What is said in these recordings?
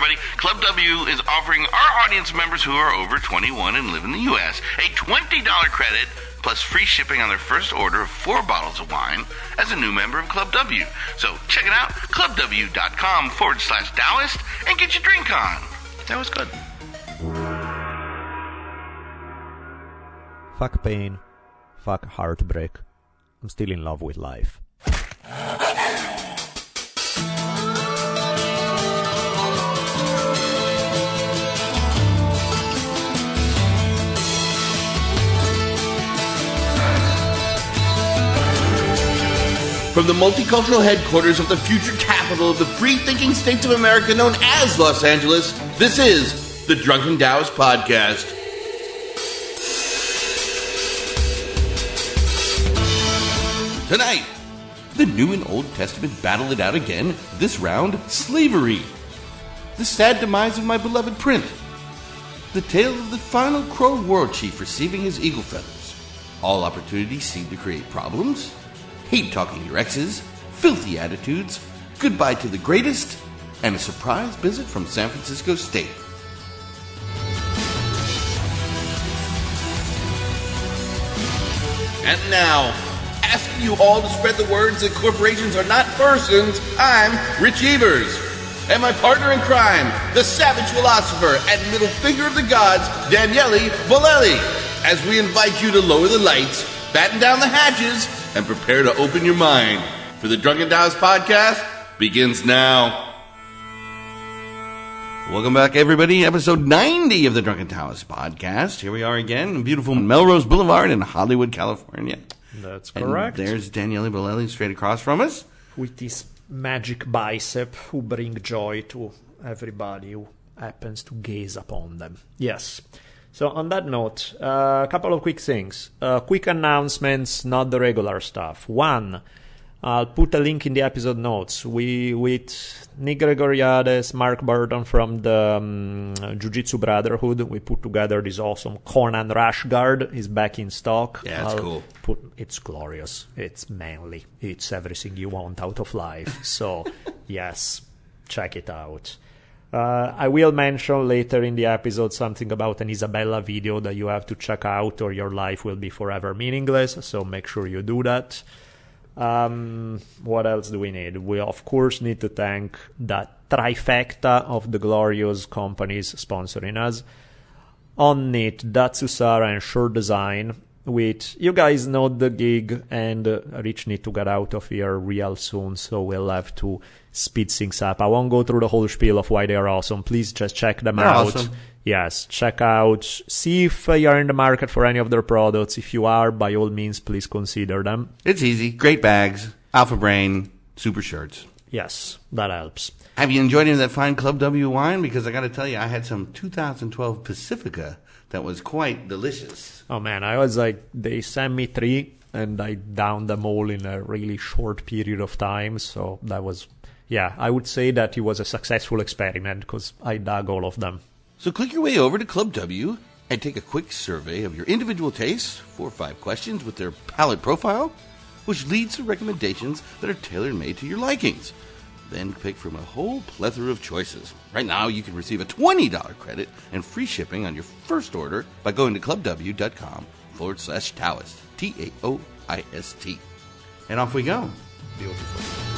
everybody. Club W is offering our audience members who are over 21 and live in the U.S. a $20 credit plus free shipping on their first order of four bottles of wine as a new member of Club W. So check it out, clubw.com forward slash Taoist, and get your drink on. That was good. Fuck pain. Fuck heartbreak. I'm still in love with life. From the multicultural headquarters of the future capital of the free thinking states of America known as Los Angeles, this is the Drunken Taoist Podcast. Tonight, the New and Old Testament battle it out again, this round, slavery. The sad demise of my beloved print. The tale of the final crow war chief receiving his eagle feathers. All opportunities seem to create problems. Hate talking your exes, filthy attitudes, goodbye to the greatest, and a surprise visit from San Francisco State. And now, asking you all to spread the words that corporations are not persons, I'm Rich Evers. And my partner in crime, the savage philosopher and middle finger of the gods, Daniele Bolelli, as we invite you to lower the lights, batten down the hatches, and prepare to open your mind. For the Drunken Taoist podcast begins now. Welcome back, everybody. Episode 90 of the Drunken Taoist podcast. Here we are again beautiful Melrose Boulevard in Hollywood, California. That's And correct. there's Daniele Bolelli straight across from us. With this magic bicep who bring joy to everybody who happens to gaze upon them. Yes. So on that note, uh, a couple of quick things. Uh, quick announcements, not the regular stuff. One, I'll put a link in the episode notes. We with Nick Gregoriades, Mark Burton from the um, Jiu Jitsu Brotherhood, we put together this awesome Conan Rash Guard. He's back in stock. Yeah, it's cool. Put, it's glorious. It's manly. It's everything you want out of life. So yes, check it out. Uh, I will mention later in the episode something about an Isabella video that you have to check out, or your life will be forever meaningless. So make sure you do that. Um, what else do we need? We of course need to thank that trifecta of the glorious companies sponsoring us. Onnit, Datsusara and Sure Design. With you guys know the gig, and uh, Rich need to get out of here real soon, so we'll have to speed things up. I won't go through the whole spiel of why they are awesome. Please just check them They're out. awesome. Yes, check out. See if uh, you're in the market for any of their products. If you are, by all means, please consider them. It's easy. Great bags, Alpha Brain, super shirts. Yes, that helps. Have you enjoyed any of that fine Club W wine? Because I got to tell you, I had some 2012 Pacifica that was quite delicious. Oh man, I was like, they sent me three, and I downed them all in a really short period of time. So that was, yeah, I would say that it was a successful experiment because I dug all of them. So click your way over to Club W and take a quick survey of your individual tastes, four or five questions with their palate profile, which leads to recommendations that are tailor made to your likings. Then pick from a whole plethora of choices. Right now, you can receive a $20 credit and free shipping on your first order by going to clubw.com forward slash Taoist. T A O I S T. And off we go. Beautiful.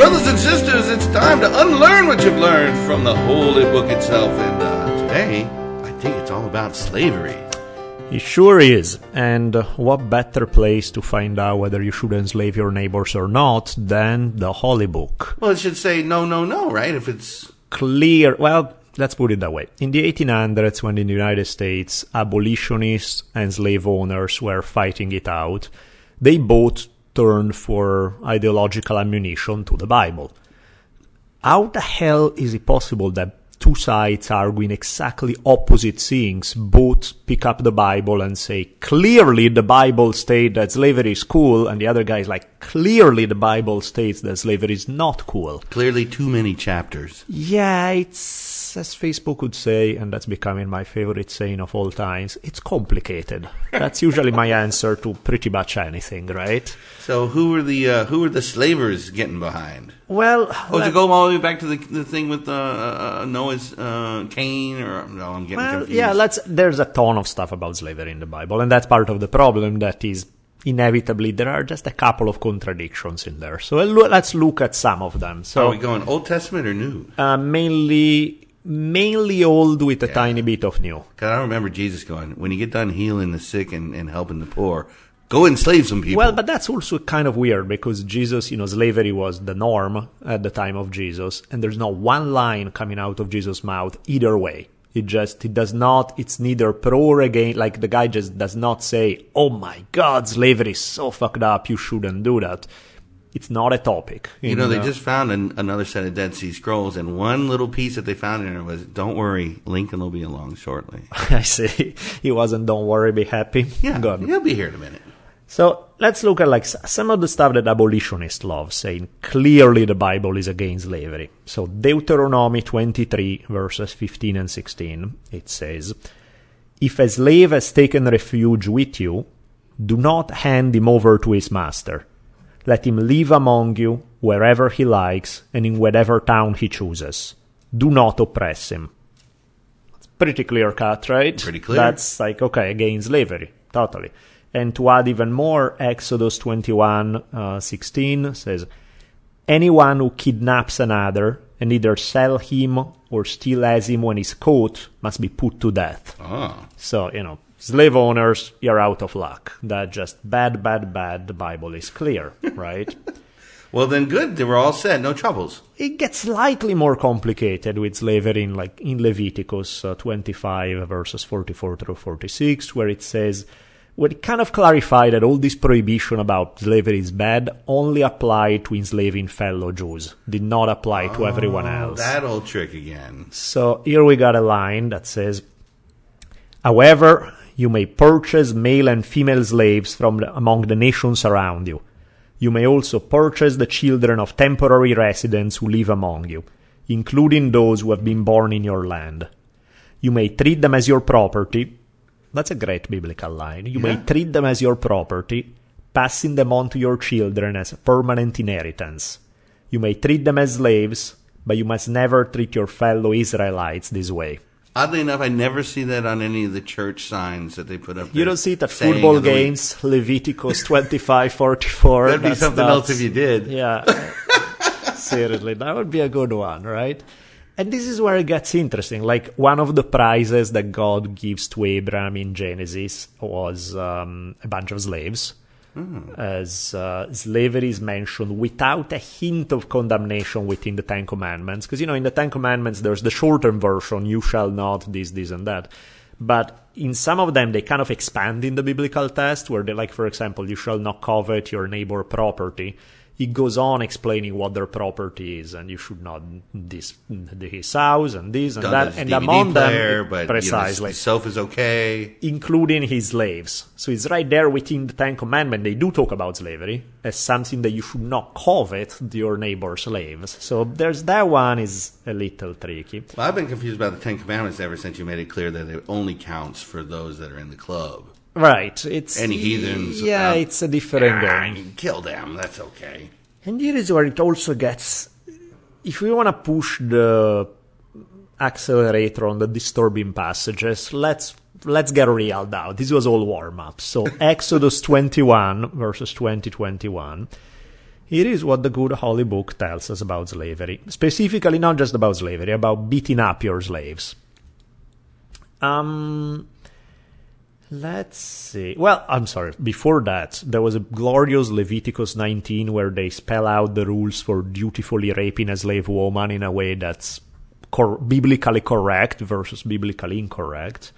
Brothers and sisters, it's time to unlearn what you've learned from the holy book itself. And uh, today, I think it's all about slavery. It sure is. And uh, what better place to find out whether you should enslave your neighbors or not than the Holy Book? Well, it should say no, no, no, right? If it's clear. Well, let's put it that way. In the 1800s, when in the United States abolitionists and slave owners were fighting it out, they both turned for ideological ammunition to the Bible. how the hell is it possible that two sides arguing exactly opposite things both pick up the Bible and say, clearly the Bible states that slavery is cool, and the other guy is like, clearly the Bible states that slavery is not cool. Clearly, too many chapters. Yeah, it's, as Facebook would say, and that's becoming my favorite saying of all times, it's complicated. That's usually my answer to pretty much anything, right? So, who were the uh, who were the slavers getting behind? Well, Oh, let- to go all the way back to the, the thing with uh, uh, Noah's uh, Cain, or no, I'm getting Well, confused. yeah, let's. There's a ton of stuff about slavery in the Bible, and that's part of the problem. That is inevitably there are just a couple of contradictions in there. So let's look at some of them. So Are we going Old Testament or New? uh, mainly, mainly old with a tiny bit of new. Because I remember Jesus going, when you get done healing the sick and, and helping the poor, go enslave some people. Well, but that's also kind of weird because Jesus, you know, slavery was the norm at the time of Jesus, and there's not one line coming out of Jesus' mouth either way. It just, it does not, it's neither pro or against, like the guy just does not say, oh my god, slavery is so fucked up, you shouldn't do that. It's not a topic. you know, they uh, just found an, another set of Dead Sea Scrolls, and one little piece that they found in it was, "Don't worry, Lincoln will be along shortly." I see. He wasn't, don't worry, be happy. Yeah, Good. he'll be here in a minute. So let's look at like some of the stuff that abolitionists love, saying clearly the Bible is against slavery. So Deuteronomy 23 verses 15 and 16, it says, If a slave has taken refuge with you, do not hand him over to his master. Let him live among you wherever he likes and in whatever town he chooses. Do not oppress him. It's pretty clear cut, right? Pretty clear. That's like, okay, against slavery. Totally. And to add even more, Exodus 21, uh, 16 says, Anyone who kidnaps another and either sell him or still has him when he's caught must be put to death. Oh, So, you know, slave owners, you're out of luck. That just bad, bad, bad. The Bible is clear, right? well then, good. They were all set. No troubles. it gets slightly more complicated with slavery in like in Leviticus uh, 25 verses 44 through 46 where it says where it kind of clarified that all this prohibition about slavery is bad only applied to enslaving fellow Jews did not apply to everyone Oh, else that old trick again. so here we got a line that says, However, you may purchase male and female slaves from the, among the nations around you. You may also purchase the children of temporary residents who live among you, including those who have been born in your land. You may treat them as your property. That's a great biblical line. You may treat them as your property, passing them on to your children as a permanent inheritance. You may treat them as slaves, but you must never treat your fellow Israelites this way. Oddly enough, I never see that on any of the church signs that they put up. You don't see it at football games, Leviticus 25, 44. That'd be something nuts. else if you did. Yeah. Seriously, that would be a good one, right? And this is where it gets interesting. Like, one of the prizes that God gives to Abraham in Genesis was um, a bunch of slaves. As uh, slavery is mentioned without a hint of condemnation within the Ten Commandments. Because, you know, in the Ten Commandments, there's the short term version, you shall not, this, this, and that. But in some of them, they kind of expand in the biblical text, where they, like, for example, you shall not covet your neighbor property. It goes on explaining what their property is, and you should not this his house and this and Done that, and DVD among player, them, but precisely, You know, the sofa's okay. including his slaves. So it's right there within the Ten Commandments. They do talk about slavery as something that you should not covet your neighbor's slaves. So there's that one is a little tricky. Well, I've been confused about the Ten Commandments ever since you made it clear that it only counts for those that are in the club. Right. It's Any heathens, Yeah, uh, it's a different Ah, game. kill them. That's okay. And here is where it also gets. If we want to push the accelerator on the disturbing passages, let's let's get real now. This was all warm up. So Exodus 21 verses 20 21. Here is what the good holy book tells us about slavery. Specifically, not just about slavery, about beating up your slaves. Um, Let's see. Well, I'm sorry. Before that, there was a glorious Leviticus 19 where they spell out the rules for dutifully raping a slave woman in a way that's cor- biblically correct versus biblically incorrect.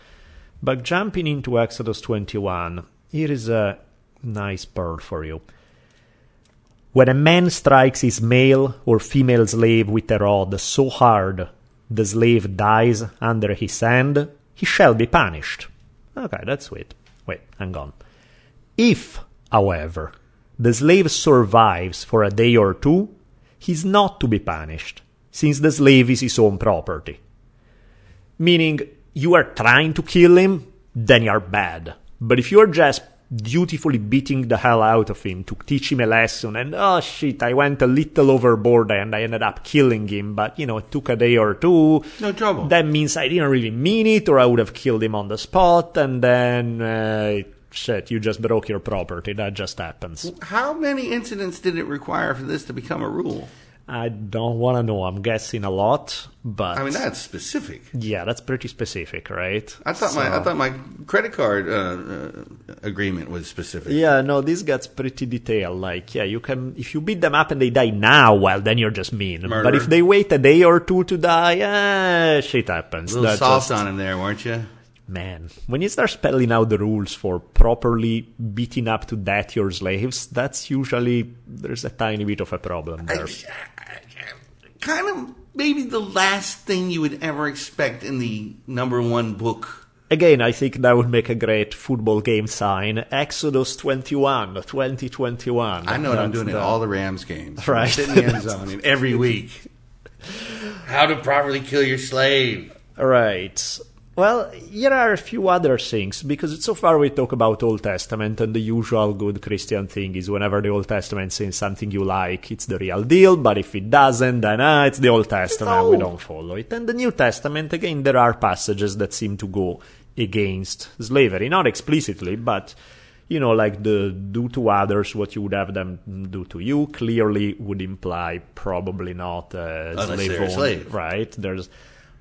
But jumping into Exodus 21, here is a nice pearl for you. When a man strikes his male or female slave with a rod so hard the slave dies under his hand, he shall be punished. Okay, that's sweet. Wait, hang on. If, however, the slave survives for a day or two, he is not to be punished, since the slave is his own property. Meaning, you are trying to kill him, then you are bad. But if you are just dutifully beating the hell out of him to teach him a lesson, and oh shit, I went a little overboard and I ended up killing him, but you know, it took a day or two. No trouble. That means I didn't really mean it, or I would have killed him on the spot, and then, uh, shit, you just broke your property. That just happens. How many incidents did it require for this to become a rule? I don't want to know. I'm guessing a lot, but I mean, that's specific. yeah, that's pretty specific, right? I thought my I thought my credit card uh, uh, agreement was specific. Yeah, no, this gets pretty detailed. Like, yeah, you can if you beat them up and they die now, well, then you're just mean. Murder. But if they wait a day or two to die, eh, shit happens. A little That soft just- on him there, weren't you? Man, when you start spelling out the rules for properly beating up to death your slaves, that's usually there's a tiny bit of a problem there. kind of maybe the last thing you would ever expect in the number one book. Again, I think that would make a great football game sign. Exodus 21, 2021. I know what I'm doing in the- all the Rams games. Right. Sit in the end zone every week. How to properly kill your slave. Right. Well, here are a few other things because so far we talk about Old Testament, and the usual good Christian thing is whenever the Old Testament says something you like, it's the real deal. But if it doesn't, then ah, it's the Old Testament. We don't follow it. And the New Testament, again, there are passages that seem to go against slavery, not explicitly, but you know, like the do to others what you would have them do to you, clearly would imply probably not a slave they're a owner, slave. right? There's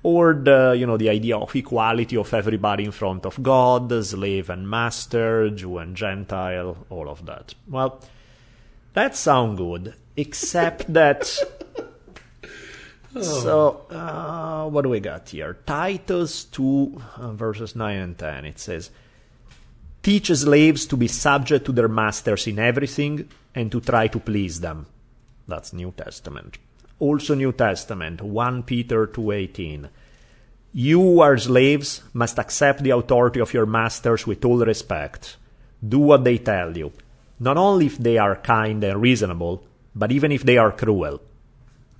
or the you know the idea of equality of everybody in front of God, slave and master, Jew and Gentile, all of that. Well, that sound good, except that. So, uh, what do we got here? Titus 2, uh, verses 9 and 10. It says, Teach slaves to be subject to their masters in everything and to try to please them. That's New Testament. Also New Testament, 1 Peter 2:18. You are slaves must accept the authority of your masters with all respect. Do what they tell you, not only if they are kind and reasonable, but even if they are cruel.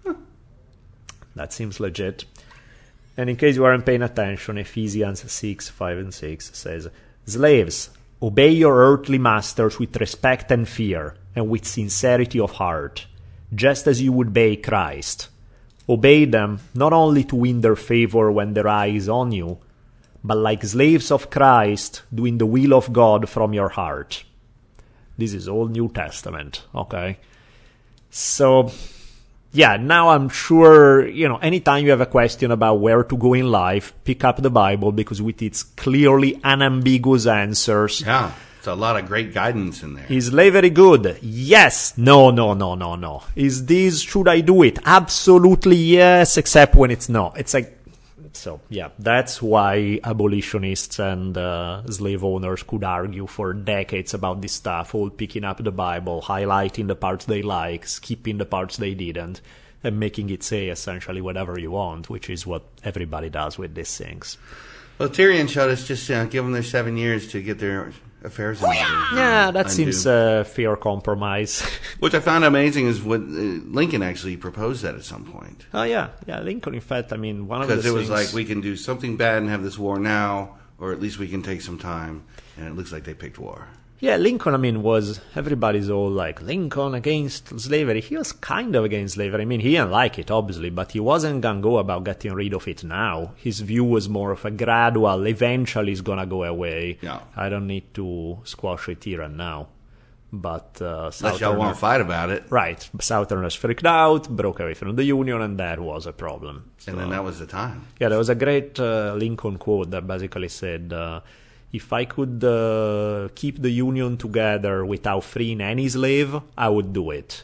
Hmm. That seems legit. And in case you aren't paying attention, Ephesians 6, 5 and 6 says, Slaves, obey your earthly masters with respect and fear, and with sincerity of heart, just as you would obey Christ. Obey them not only to win their favor when their eye is on you, but like slaves of Christ, doing the will of God from your heart. This is all New Testament, okay? So, yeah, now I'm sure, you know, anytime you have a question about where to go in life, pick up the Bible because with its clearly unambiguous answers, Yeah, it's a lot of great guidance in there. is slavery good? Yes. No, no, no, no, no. Is this, should I do it? Absolutely yes, except when it's not. It's like, so yeah, that's why abolitionists and uh, slave owners could argue for decades about this stuff, all picking up the Bible, highlighting the parts they like, skipping the parts they didn't, and making it say essentially whatever you want, which is what everybody does with these things. Well, Tyrion showed us just uh, give them their seven years to get their affairs in order. Yeah, that Undo. seems a fair compromise. Which I found amazing is what uh, Lincoln actually proposed that at some point. oh yeah, yeah, Lincoln. In fact, I mean, one of the Because it was things- like we can do something bad and have this war now, or at least we can take some time. And it looks like they picked war. Yeah, Lincoln, I mean, was everybody's all like Lincoln against slavery. He was kind of against slavery. I mean, he didn't like it, obviously, but he wasn't gonna go about getting rid of it now. His view was more of a gradual, eventually it's gonna go away. Yeah. I don't need to squash it here and now. But uh, Unless y'all want to fight about it. Right, Southerners freaked out, broke away from the Union, and that was a problem. And then that was the time. Yeah, there was a great uh, Lincoln quote that basically said, uh, "If I could uh, keep the Union together without freeing any slave, I would do it."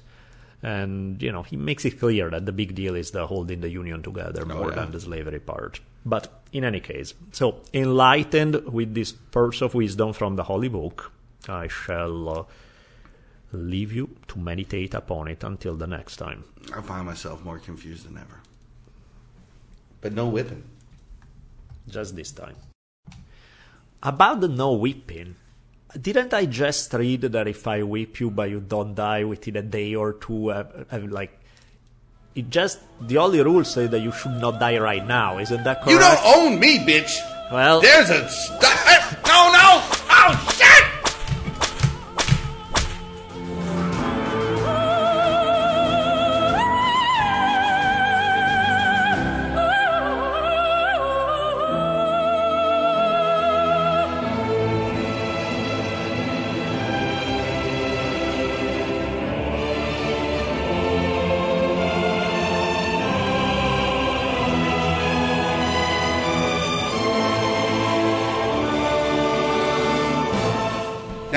And you know, he makes it clear that the big deal is the holding the Union together more yeah. than the slavery part. But in any case, so enlightened with this purse of wisdom from the Holy Book, I shall. Uh, leave you to meditate upon it until the next time. I find myself more confused than ever. But no whipping. Just this time. About the no whipping, didn't I just read that if I whip you but you don't die within a day or two, uh, uh, like it just the only rule say that you should not die right now. Isn't that correct? You don't own me, bitch. Well, There's a st- no, no. Oh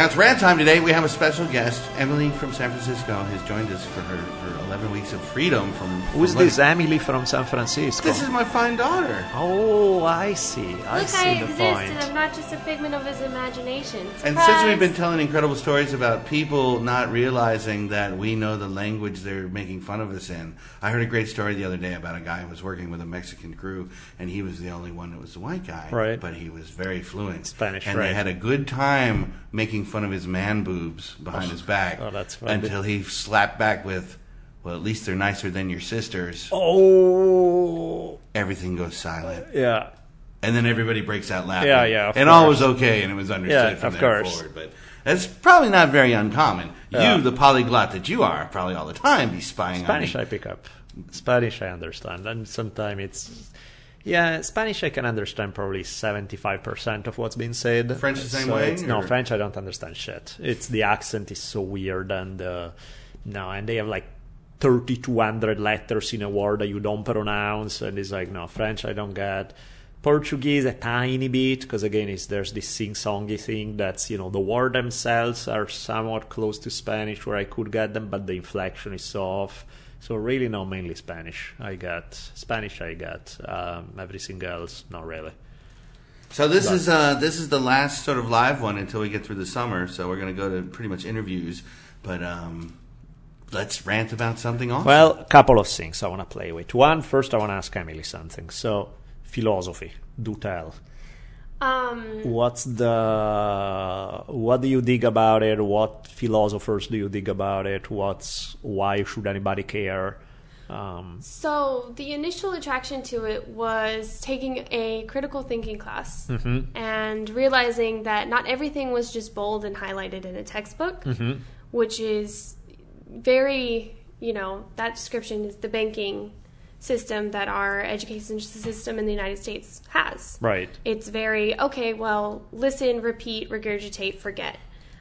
Now it's rant time today. We have a special guest. Emily from San Francisco has joined us for her, her 11 weeks of freedom from. who's from this Emily from San Francisco? This is my fine daughter. oh, I see. I Look, see I the exist, point. and I'm not just a figment of his imagination. And since we've been telling incredible stories about people not realizing that we know the language they're making fun of us in, I heard a great story the other day about a guy who was working with a Mexican crew, and he was the only one that was a white guy. Right. But he was very fluent. Spanish, And right. they had a good time making fun of his man boobs behind oh. his back. Oh, that's funny. Until he slapped back with, well, at least they're nicer than your sisters. oh, Everything goes silent. yeah. And then everybody breaks out laughing. Yeah, yeah, of and all was okay, and it was understood Yeah, from of there course. forward. But that's probably not very uncommon. Yeah. You, the polyglot that you are, probably all the time be spying on. Spanish on I me. pick up. Spanish I understand, and sometimes it's yeah. Spanish I can understand probably seventy five percent of what's being said. French the same So way, it's- No, French I don't understand shit. It's the accent is so weird, and uh, no, and they have like. 3200 letters in a word that you don't pronounce and it's like no french i don't get portuguese a tiny bit because again it's, there's this sing-songy thing that's you know the word themselves are somewhat close to spanish where i could get them but the inflection is off so really no mainly spanish i got spanish i got um, everything else not really So this is uh, this is the last sort of live one until we get through the summer. So we're going to go to pretty much interviews, but um, let's rant about something awesome. Well, a couple of things I want to play with. One, first, I want to ask Emily something. So, philosophy, do tell. Um, What's the what do you dig about it? What philosophers do you dig about it? What's why should anybody care? Um, so the initial attraction to it was taking a critical thinking class Mm-hmm. and realizing that not everything was just bold and highlighted in a textbook, Mm-hmm. which is very, you know, that description is the banking system that our education system in the United States has. right. it's very okay well listen repeat regurgitate forget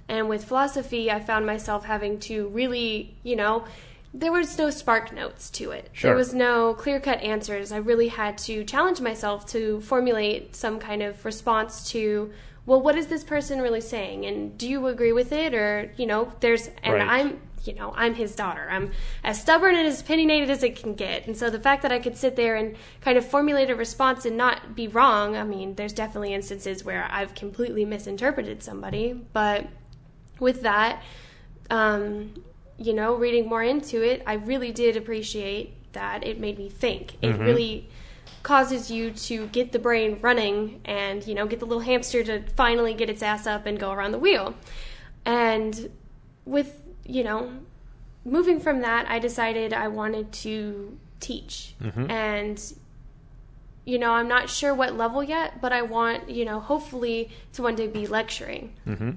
and with philosophy i found myself having to really you know there was no spark notes to it Sure. there was no clear cut answers i really had to challenge myself to formulate some kind of response to well what is this person really saying and do you agree with it or you know there's and Right. i'm you know, I'm his daughter. I'm as stubborn and as opinionated as it can get. And so the fact that I could sit there and kind of formulate a response and not be wrong, I mean, there's definitely instances where I've completely misinterpreted somebody. But with that, um, you know, reading more into it, I really did appreciate that it made me think. It really causes you to get the brain running and, you know, get the little hamster to finally get its ass up and go around the wheel. And with, you know, moving from that, I decided I wanted to teach. Mm-hmm. And, you know, I'm not sure what level yet, but I want, you know, hopefully to one day be lecturing. Mm-hmm.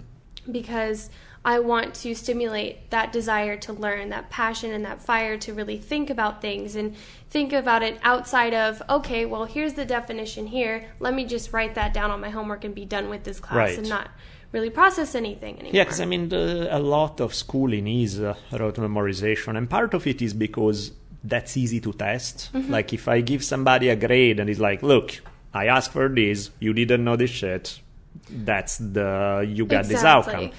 Because I want to stimulate that desire to learn, that passion and that fire to really think about things and think about it outside of, okay, well, here's the definition here. Let me just write that down on my homework and be done with this class Right. and not really process anything anymore. Yeah, because I mean, the, a lot of schooling is uh, rote memorization, and part of it is because that's easy to test. Like, if I give somebody a grade and it's like, look, I asked for this, you didn't know this shit, that's the, you got this outcome.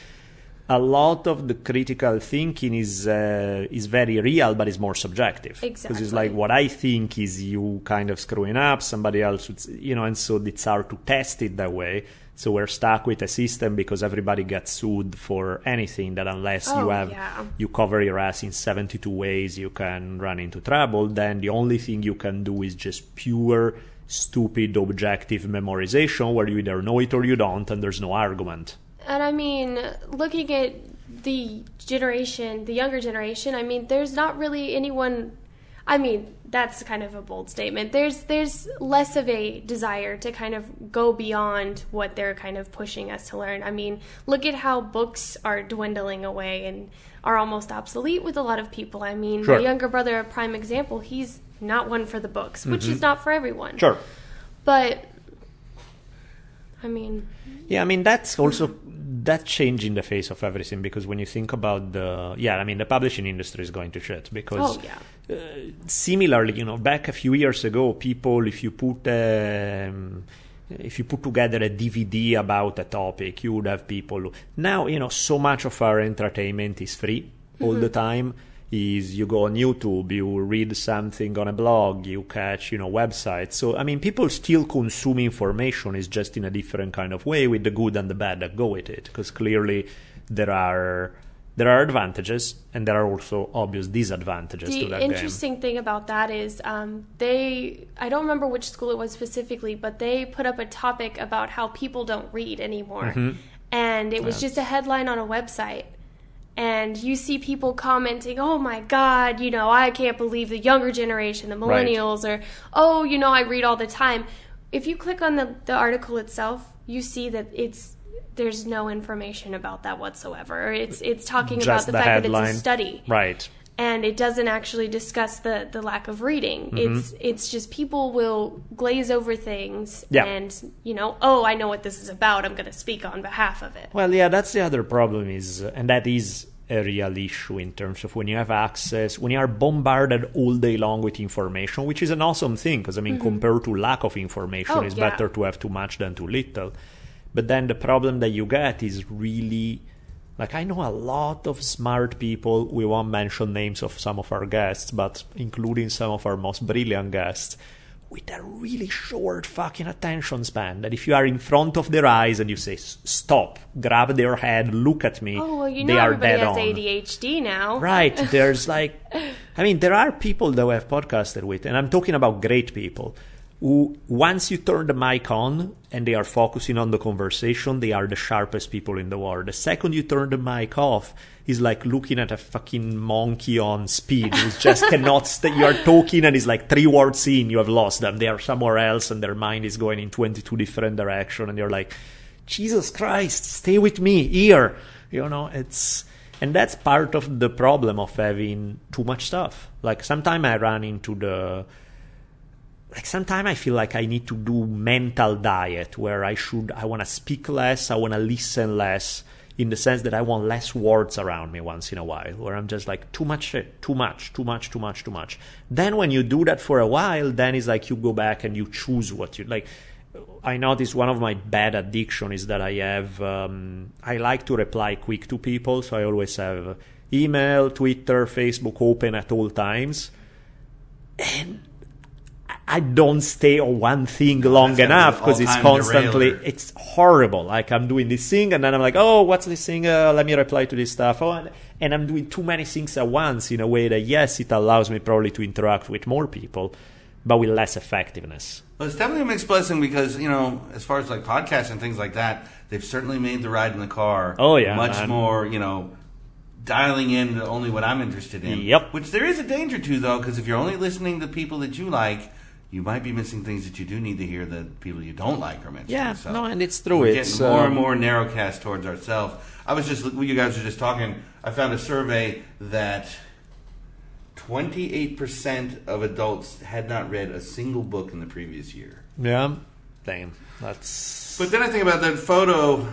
a lot of the critical thinking is uh, is very real, but it's more subjective. Because it's like what I think is you kind of screwing up, somebody else, would, you know, and so it's hard to test it that way. So we're stuck with a system because everybody gets sued for anything that unless you Oh, have yeah. you cover your ass in 72 ways you can run into trouble, then the only thing you can do is just pure stupid objective memorization where you either know it or you don't and there's no argument. And I mean, looking at the generation, the younger generation, I mean, there's not really anyone. I mean, that's kind of a bold statement. There's there's less of a desire to kind of go beyond what they're kind of pushing us to learn. I mean, look at how books are dwindling away and are almost obsolete with a lot of people. I mean, Sure. my younger brother, a prime example, he's not one for the books, which is mm-hmm. not for everyone. Sure. But I mean, Yeah, I mean that's also mm-hmm. That change in the face of everything because when you think about the yeah, I mean the publishing industry is going to shit because oh yeah. similarly, you know, back a few years ago, people, if you put um, if you put together a DVD about a topic, you would have people. Now, you know, so much of our entertainment is free all the time. Is you go on YouTube, you read something on a blog, you catch, you know, websites. So, I mean, people still consume information. It's just in a different kind of way, with the good and the bad that go with it. Because clearly, there are there are advantages and there are also obvious disadvantages to The that game. interesting thing about that is um, they, I don't remember which school it was specifically, but they put up a topic about how people don't read anymore. Mm-hmm. And it was just a headline on a website. And you see people commenting, oh my God, you know, I can't believe the younger generation, the Right. millennials, or, oh, you know, I read all the time. If you click on the, the article itself, you see that it's there's no information about that whatsoever. It's it's talking about the, the fact that it's a study Right. And it doesn't actually discuss the, the lack of reading. Mm-hmm. It's it's just people will glaze over things Yeah. and you know, oh, I know what this is about. I'm going to speak on behalf of it. Well, yeah, that's the other problem is, and that is a real issue in terms of when you have access, when you are bombarded all day long with information, which is an awesome thing because I mean, compared to lack of information, Oh, it's yeah. better to have too much than too little. But then the problem that you get is really like I know a lot of smart people. We won't mention names of some of our guests, but including some of our most brilliant guests with a really short fucking attention span that if you are in front of their eyes and you say stop grab their head look at me Oh, well, you they know are everybody dead has on ADHD now. right there's like i mean there are people that we have podcasted with and i'm talking about great people once you turn the mic on and they are focusing on the conversation they are the sharpest people in the world. The second you turn the mic off is like looking at a fucking monkey on speed. Who just cannot you are talking and it's like three words in you have lost them. They are somewhere else and their mind is going in 22 different directions and you're like jesus christ stay with me here. You know it's and that's part of the problem of having too much stuff. Like sometimes i run into the like sometimes i feel like i need to do mental diet where i should i want to speak less i want to listen less in the sense that i want less words around me once in a while where i'm just like too much shit too much too much too much too much. Then when you do that for a while then it's like you go back and you choose what you like I notice one of my bad addiction is that I have um, I like to reply quick to people, so I always have email, Twitter, Facebook open at all times, and I don't stay on one thing long that's gotta be enough because it's constantly derailer. it's horrible. Like I'm doing this thing and then I'm like, oh, what's this thing? Uh, let me reply to this stuff. Oh, and, and I'm doing too many things at once in a way that yes, it allows me probably to interact with more people, but with less effectiveness. Well, it's definitely a mixed blessing because you know, as far as like podcasts and things like that, they've certainly made the ride in the car. Oh, yeah, much man. more. You know, dialing in to only what I'm interested in. Yep. Which there is a danger to though, because if you're only listening to people that you like, you might be missing things that you do need to hear that people you don't like are mentioning. Yeah, So no, and it's true. We're It's, getting more and more narrowcast towards ourselves. I was just, you guys were just talking, I found a survey that 28% of adults had not read a single book in the previous year. Yeah, damn, that's But then I think about that photo,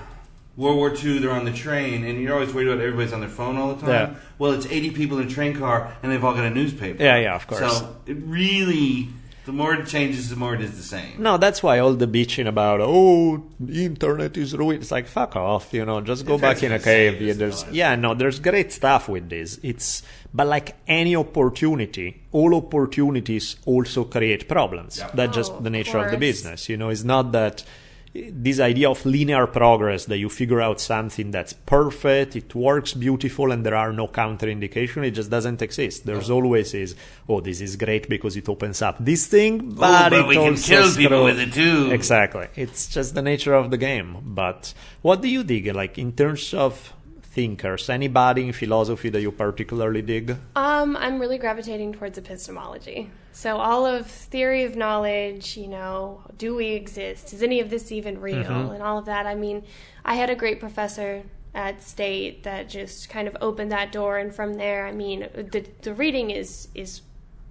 World War II, they're on the train, and you're always worried about everybody's on their phone all the time. Yeah. Well, it's 80 people in a train car, and they've all got a newspaper. Yeah, yeah, of course. So it really, The more it changes, the more it is the same. No, that's why all the bitching about oh, the internet is ruined. It's like fuck off, you know. Just go back in a cave. Yeah, there's yeah, no, there's great stuff with this. It's but like any opportunity, all opportunities also create problems. Yeah. That's Oh, just the nature of the business. You know, it's not that this idea of linear progress that you figure out something that's perfect, it works beautiful, and there are no counterindication. It just doesn't exist. There's always is, oh, this is great because it opens up this thing, oh, but, but it we can kill people with it too. Exactly. It's just the nature of the game. But what do you dig? Like in terms of thinkers, anybody in philosophy that you particularly dig? Um, I'm really gravitating towards epistemology. So all of theory of knowledge, you know, do we exist? Is any of this even real? Mm-hmm. And all of that. I mean, I had a great professor at State that just kind of opened that door, and from there, I mean, the the reading is is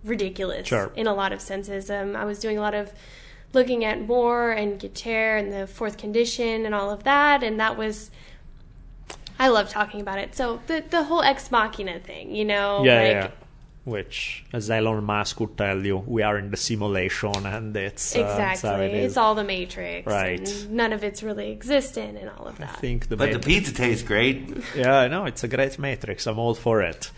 ridiculous Sure. in a lot of senses. Um, I was doing a lot of looking at Moore and Gettier and the fourth condition and all of that, and that was. I love talking about it. So the the whole ex machina thing, you know, yeah, like yeah. Which, as Elon Musk would tell you, we are in the simulation, and it's uh, that's how Exactly. it is. all the Matrix. Right. And none of it's really existent and all of I that. think the But the pizza tastes great. Yeah, I know it's a great matrix. I'm all for it.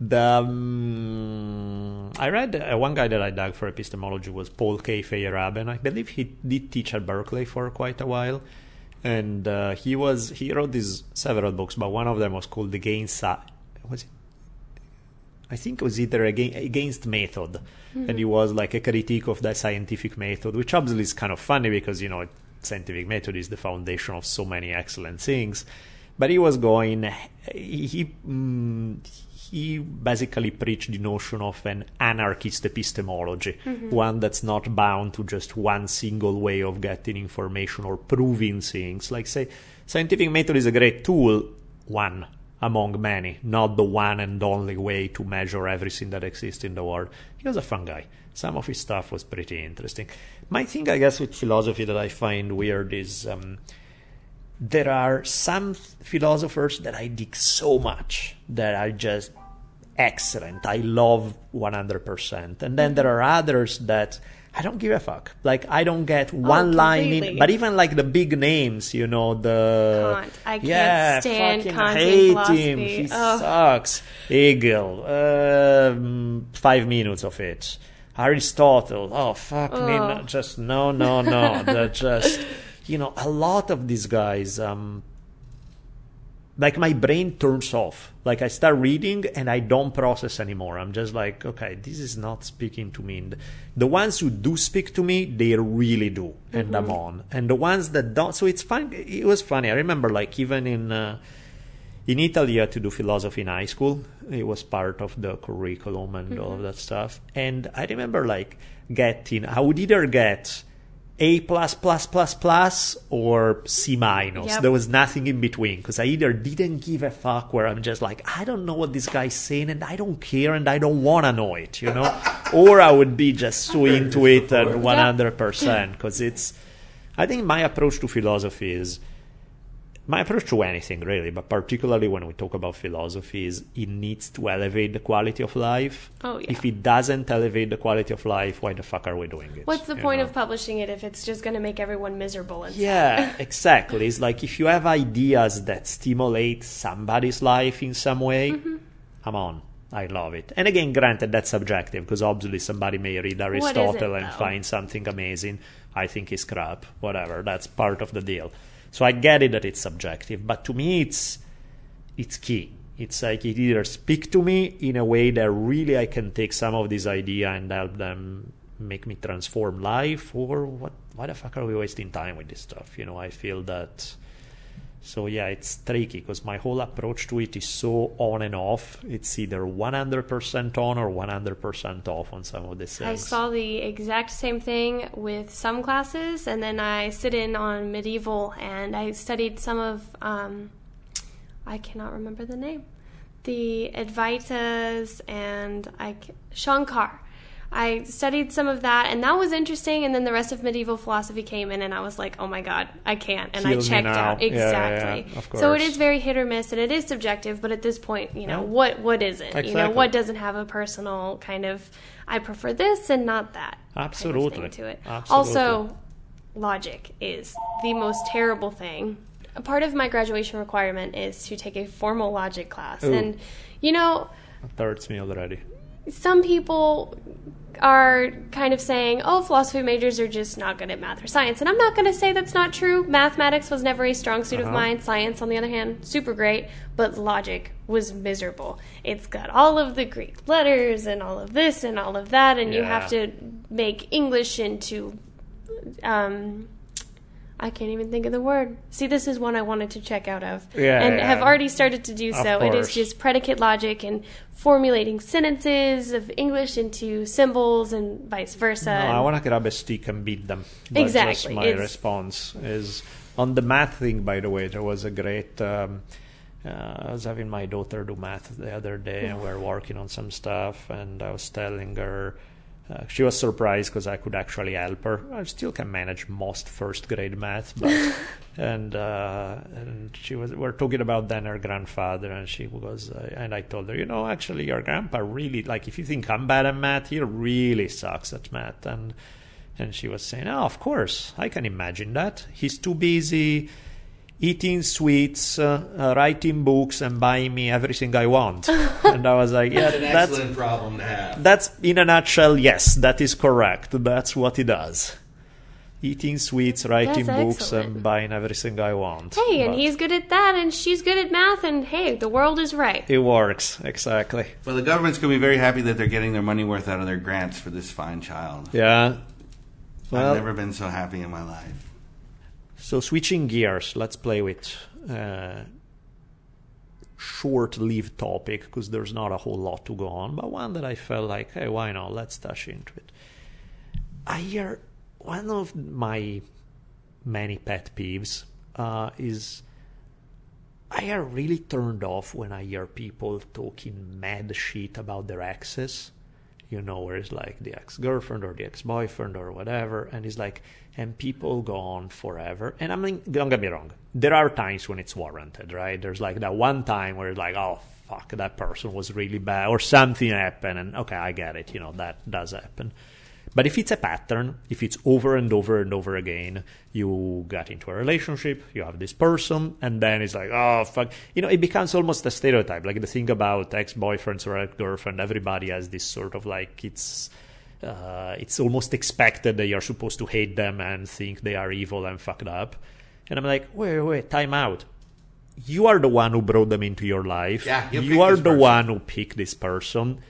The um, I read uh, one guy that I dug for epistemology was Paul K. Feyerabend. I believe he did teach at Berkeley for quite a while, and uh, he was he wrote these several books, but one of them was called Against. Was it? I think it was either against, against method, and it was like a critique of the scientific method, which obviously is kind of funny because you know scientific method is the foundation of so many excellent things. But he was going, he he, mm, he basically preached the notion of an anarchist epistemology, one that's not bound to just one single way of getting information or proving things. Like say, scientific method is a great tool, one among many, not the one and only way to measure everything that exists in the world. He was a fun guy. Some of his stuff was pretty interesting. My thing, I guess, with philosophy that I find weird is um, there are some philosophers that I dig so much that are just excellent. I love 100%. And then there are others that I don't give a fuck. Like, I don't get one line in, but even like the big names, you know, the. Kant. I can't yeah, stand fucking Kantian hate philosophy. him. He Ugh. sucks. Hegel, um, five minutes of it. Aristotle, oh fuck me, no, just no, no, no. Just, you know, a lot of these guys. Um, like my brain turns off. Like I start reading and I don't process anymore. I'm just like, okay, this is not speaking to me. The ones who do speak to me, they really do, and I'm on. And the ones that don't, so it's fun. It was funny. I remember, like even in uh, in Italy, you had to do philosophy in high school. It was part of the curriculum and all of that stuff. And I remember like getting, I would either get A plus plus plus plus or C minus. Yep. There was nothing in between because I either didn't give a fuck where I'm just like, I don't know what this guy's saying and I don't care and I don't want to know it, you know? or I would be just so into it at 100% because it's, I think my approach to philosophy is, my approach to anything really, but particularly when we talk about philosophy, is it needs to elevate the quality of life. Oh, yeah. If it doesn't elevate the quality of life, why the fuck are we doing it? What's the point know? of publishing it if it's just going to make everyone miserable and? Yeah, exactly. It's like if you have ideas that stimulate somebody's life in some way, Mm-hmm. come on. I love it. And again, granted, that's subjective because obviously somebody may read Aristotle and though? find something amazing. I think it's crap. Whatever. That's part of the deal. So I get it that it's subjective, but to me, it's it's key. It's like it either speak to me in a way that really I can take some of this idea and help them make me transform life, or what? Why the fuck are we wasting time with this stuff? You know, I feel that. So yeah, it's tricky because my whole approach to it is so on and off. It's either 100% on or 100% off on some of these things. I saw the exact same thing with some classes, and then I sit in on medieval, and I studied some of, um, I cannot remember the name, the Advaitas and Adi Shankar. I studied some of that, and that was interesting. And then the rest of medieval philosophy came in, and I was like, "Oh my god, I can't!" And Kill I checked out Yeah, yeah, exactly. yeah, of So it is very hit or miss, and it is subjective. But at this point, you know, Yeah. what what isn't? You know, what doesn't have a personal kind of I prefer this and not that. Absolutely. into it. Absolutely. Also, logic is the most terrible thing. A part of my graduation requirement is to take a formal logic class, Ooh. and you know, It hurts me already. Some people are kind of saying, oh, philosophy majors are just not good at math or science. And I'm not going to say that's not true. Mathematics was never a strong suit of Uh-huh. mine. Science, on the other hand, super great. But logic was miserable. It's got all of the Greek letters and all of this and all of that. And you have to make English into. Um, I can't even think of the word. See, this is one I wanted to check out of. Yeah, and yeah. have already started to do Of so. It is just predicate logic and formulating sentences of English into symbols and vice versa. No, I And- want to grab a stick and beat them. That's Exactly, my it's- response is on the math thing. By the way, there was a great. Um, uh, I was having my daughter do math the other day, and we were working on some stuff, and I was telling her. Uh, she was surprised because I could actually help her. I still can manage most first grade math, but and uh, and she was we're talking about then her grandfather, and she was uh, and I told her, you know, actually your grandpa really like if you think I'm bad at math, he really sucks at math, and and she was saying, oh, of course, I can imagine that. He's too busy eating sweets, uh, uh, writing books, and buying me everything I want. and I was like, yeah, That's an that's excellent problem to have. that's in a nutshell, yes, that is correct. That's what he does. Eating sweets, writing That's books, excellent. and buying everything I want. hey, and he's good at that, and she's good at math, and hey, the world is right. It works, exactly. Well, the government's going to be very happy that they're getting their money worth out of their grants for this fine child. Yeah. Well, I've never been so happy in my life. So switching gears, let's play with uh, short-lived topic because there's not a whole lot to go on, but one that I felt like, hey, why not? Let's touch into it. I hear one of my many pet peeves uh, is I am really turned off when I hear people talking mad shit about their exes. You know, where it's like the ex girlfriend or the ex boyfriend or whatever, and it's like, and people go on forever. And I mean, don't get me wrong, there are times when it's warranted, right? There's like that one time where it's like, oh, fuck, that person was really bad, or something happened, and okay, I get it, you know, that does happen. But if it's a pattern, if it's over and over and over again, you got into a relationship, you have this person, and then it's like, oh, fuck. You know, it becomes almost a stereotype. Like the thing about ex boyfriends or ex girlfriend, everybody has this sort of like, it's. Uh, it's almost expected that you're supposed to hate them and think they are evil and fucked up. And I'm like, wait, wait, time out. You are the one who brought them into your life. Yeah, you you are the person. one who picked this person.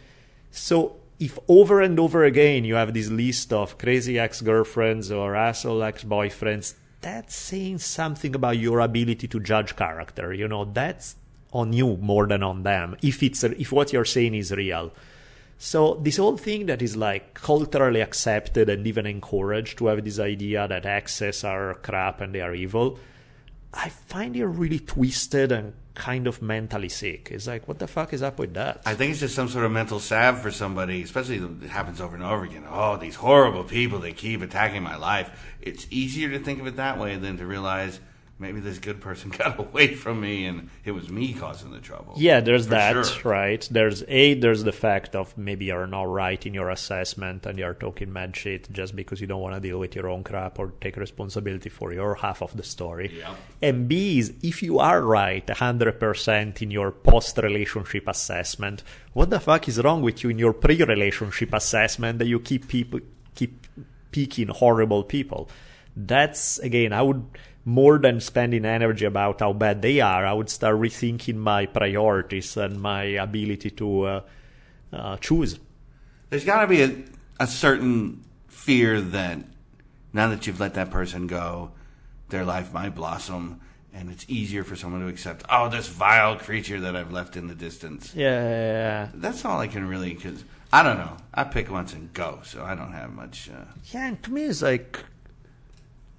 So if over and over again you have this list of crazy ex-girlfriends or asshole ex-boyfriends, that's saying something about your ability to judge character. You know, that's on you more than on them. If it's if what you're saying is real. So this whole thing that is like culturally accepted and even encouraged to have this idea that exes are crap and they are evil, I find it really twisted and kind of mentally sick. It's like, what the fuck is up with that? I think it's just some sort of mental salve for somebody, especially it happens over and over again. Oh, these horrible people, they keep attacking my life. It's easier to think of it that way than to realize maybe this good person got away from me and it was me causing the trouble. Yeah, there's For that, sure. right? There's a there's the fact of maybe you're not right in your assessment and you're talking mad shit just because you don't want to deal with your own crap or take responsibility for your half of the story. Yeah. And B is if you are right 100% in your post relationship assessment, what the fuck is wrong with you in your pre relationship assessment that you keep people keep picking horrible people? That's again, I would more than spending energy about how bad they are, I would start rethinking my priorities and my ability to uh, uh, choose. There's got to be a, a certain fear that now that you've let that person go, their life might blossom, and it's easier for someone to accept, oh, this vile creature that I've left in the distance. Yeah, yeah, yeah. That's all I can really, because I don't know. I pick once and go, so I don't have much. Uh, yeah. And to me, it's like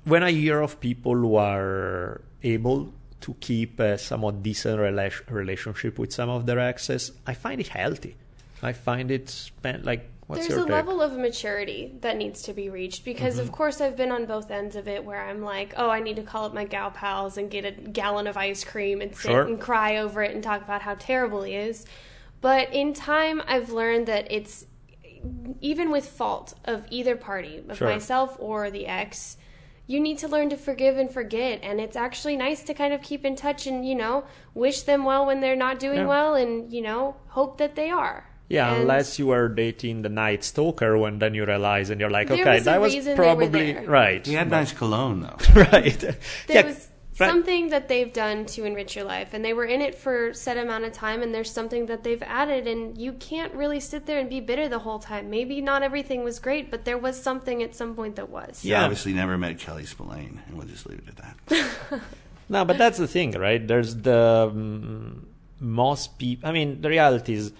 when I hear of people who are able to keep a somewhat decent rela- relationship with some of their exes, I find it healthy. I find it spent like what's There's a take? level of maturity that needs to be reached because, Mm-hmm. of course, I've been on both ends of it where I'm like, oh, I need to call up my gal pals and get a gallon of ice cream and sit Sure. and cry over it and talk about how terrible he is. But in time, I've learned that it's even with fault of either party, of Sure. myself or the ex, you need to learn to forgive and forget. And it's actually nice to kind of keep in touch and, you know, wish them well when they're not doing Yeah. well and, you know, hope that they are. Yeah, And- unless you were dating the night stalker when then you realize and you're like, okay, was that was reason they were probably right. He had nice cologne though. right. there yeah, was right. something that they've done to enrich your life and they were in it for a set amount of time and there's something that they've added and you can't really sit there and be bitter the whole time maybe not everything was great but there was something at some point that was He Yeah. obviously never met Kelly Spillane, and we'll just leave it at that. No, but that's the thing, right? There's the um, most people. I mean, the reality is,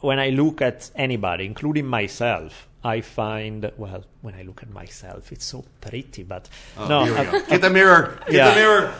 when I look at anybody, including myself, I find well, when I look at myself, it's so pretty, but oh, no, Oh, Here we I- go. Get the mirror. Get Yeah. the mirror.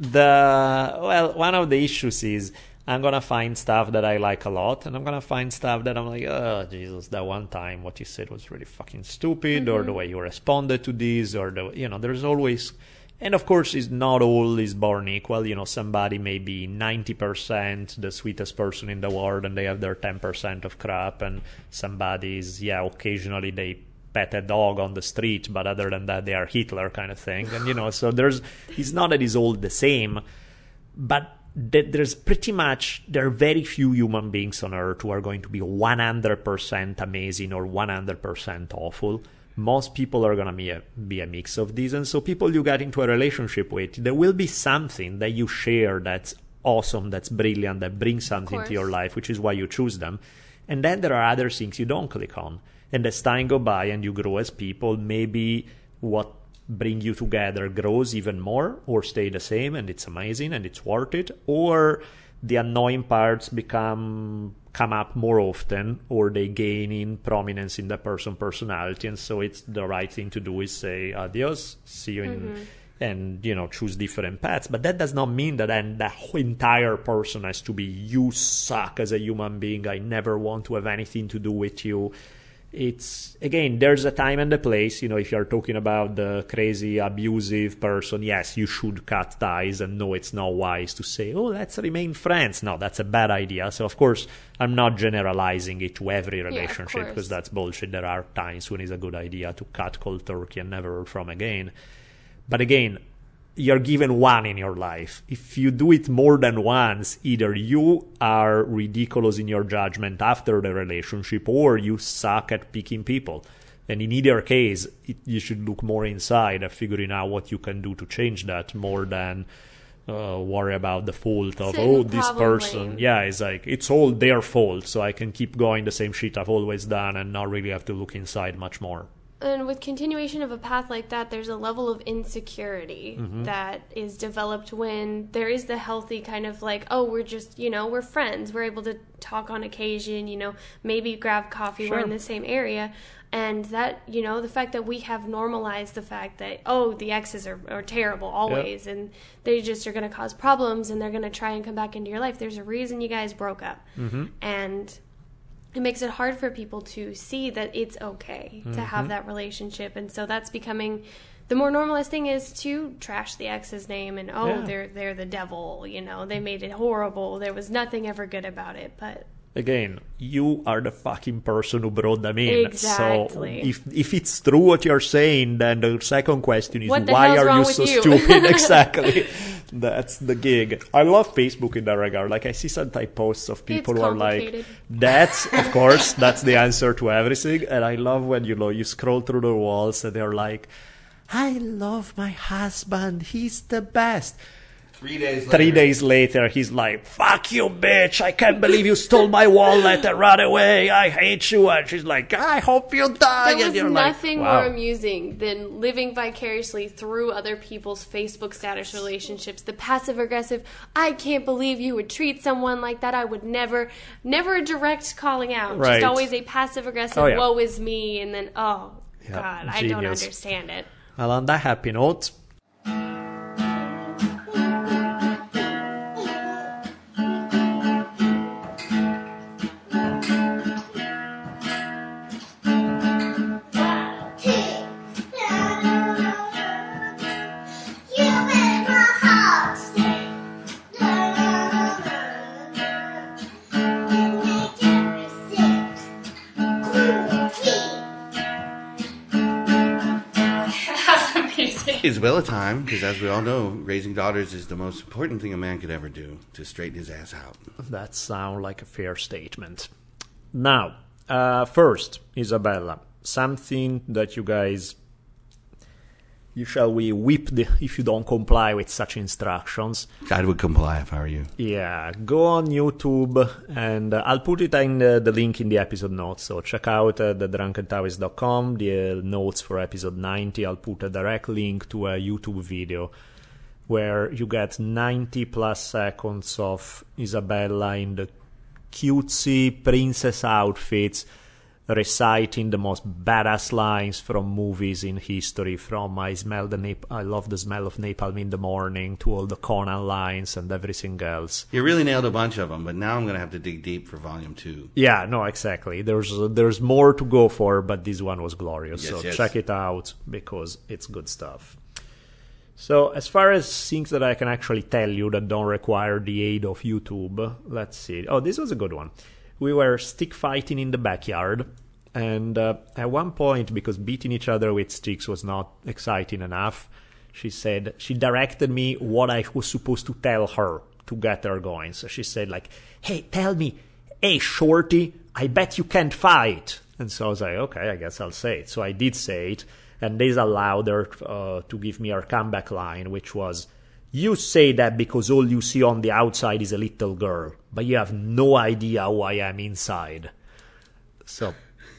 the well one of the issues is i'm gonna find stuff that i like a lot and i'm gonna find stuff that i'm like oh jesus that one time what you said was really fucking stupid or mm-hmm. the way you responded to this or the you know there's always and of course it's not all is born equal you know somebody may be 90% the sweetest person in the world and they have their 10% of crap and somebody's yeah occasionally they pet a dog on the street, but other than that, they are Hitler kind of thing. And you know, so there's it's not that it's all the same, but there's pretty much there are very few human beings on earth who are going to be 100% amazing or 100% awful. Most people are going to be a, be a mix of these, and so people you get into a relationship with, there will be something that you share that's awesome, that's brilliant, that brings something to your life, which is why you choose them. And then there are other things you don't click on. And as time go by and you grow as people, maybe what bring you together grows even more or stay the same and it's amazing and it's worth it. Or the annoying parts become come up more often or they gain in prominence in the person personality. And so it's the right thing to do is say adios see you in mm-hmm. and you know choose different paths. But that does not mean that then the whole entire person has to be you suck as a human being. I never want to have anything to do with you it's again there's a time and a place you know if you're talking about the crazy abusive person yes you should cut ties and no it's not wise to say oh let's remain friends. No that's a bad idea. So of course i'm not generalizing it to every relationship course. because that's bullshit. There are times when it's a good idea to cut cold turkey and never from again. But again, you're given one in your life. If you do it more than once, either you are ridiculous in your judgment after the relationship or you suck at picking people. And in either case, it, you should look more inside at figuring out what you can do to change that more than uh, worry about the fault of, oh, this person. Yeah, it's like, it's all their fault. So I can keep going the same shit I've always done and not really have to look inside much more. And with continuation of a path like that there's a level of insecurity mm-hmm. that is developed when there is the healthy kind of like oh we're just you know we're friends. We're able to talk on occasion you know maybe grab coffee. We're in the same area. And that you know the fact that we have normalized the fact that oh the exes are, are terrible always. And they just are going to cause problems and they're going to try and come back into your life. There's a reason you guys broke up. Mm-hmm. And it makes it hard for people to see that it's okay to have mm-hmm. that relationship and so that's becoming the more normalist thing is to trash the ex's name and oh Yeah. they're they're the devil you know they made it horrible there was nothing ever good about it but again, you are the fucking person who brought them in. Exactly. So if if it's true what you're saying, then the second question is the why are you so you? stupid? exactly. That's the gig. I love Facebook in that regard. Like I see some type posts of people It's who are like. "That's of course that's the answer to everything." And I love when you know you scroll through the walls and they're like, "I love my husband. He's the best." Three days. Three days later, he's like, "Fuck you, bitch! I can't believe you stole my wallet and ran away. I hate you." And she's like, "I hope you die." there and was you're nothing like, wow. more amusing than living vicariously through other people's Facebook status relationships. The passive aggressive, I can't believe you would treat someone like that. I would never, never a direct calling out. Right. Just always a passive aggressive, Oh, yeah. woe is me, and then, oh, Yeah, God, I don't understand it. Well, on that happy note, Isabella time, because as we all know, raising daughters is the most important thing a man could ever do to straighten his ass out. That sounds like a fair statement. Now, uh, first, Isabella, something that you guys you shall we whip the, if you don't comply with such instructions. I would comply if I were you. Yeah, go on YouTube and uh, I'll put it in the, the link in the episode notes. So check out uh, the drunkentaoist.com, the uh, notes for episode 90. I'll put a direct link to a YouTube video where you get 90 plus seconds of Isabella in the cutesy princess outfits reciting the most badass lines from movies in history from I smell the nap- I love the smell of napalm in the morning to all the Conan lines and everything else. You really nailed a bunch of them, but now I'm going to have to dig deep for volume two. Yeah, no, exactly. There's uh, there's more to go for, but this one was glorious. Yes, so yes. check it out because it's good stuff. So as far as things that I can actually tell you that don't require the aid of YouTube, let's see. Oh, this was a good one. We were stick fighting in the backyard, and uh, at one point, because beating each other with sticks was not exciting enough, she said she directed me what I was supposed to tell her to get her going. So she said like, "Hey, tell me, hey shorty, I bet you can't fight." And so I was like, "Okay, I guess I'll say it." So I did say it, and this allowed her uh, to give me her comeback line, which was. You say that because all you see on the outside is a little girl, but you have no idea who I am inside. So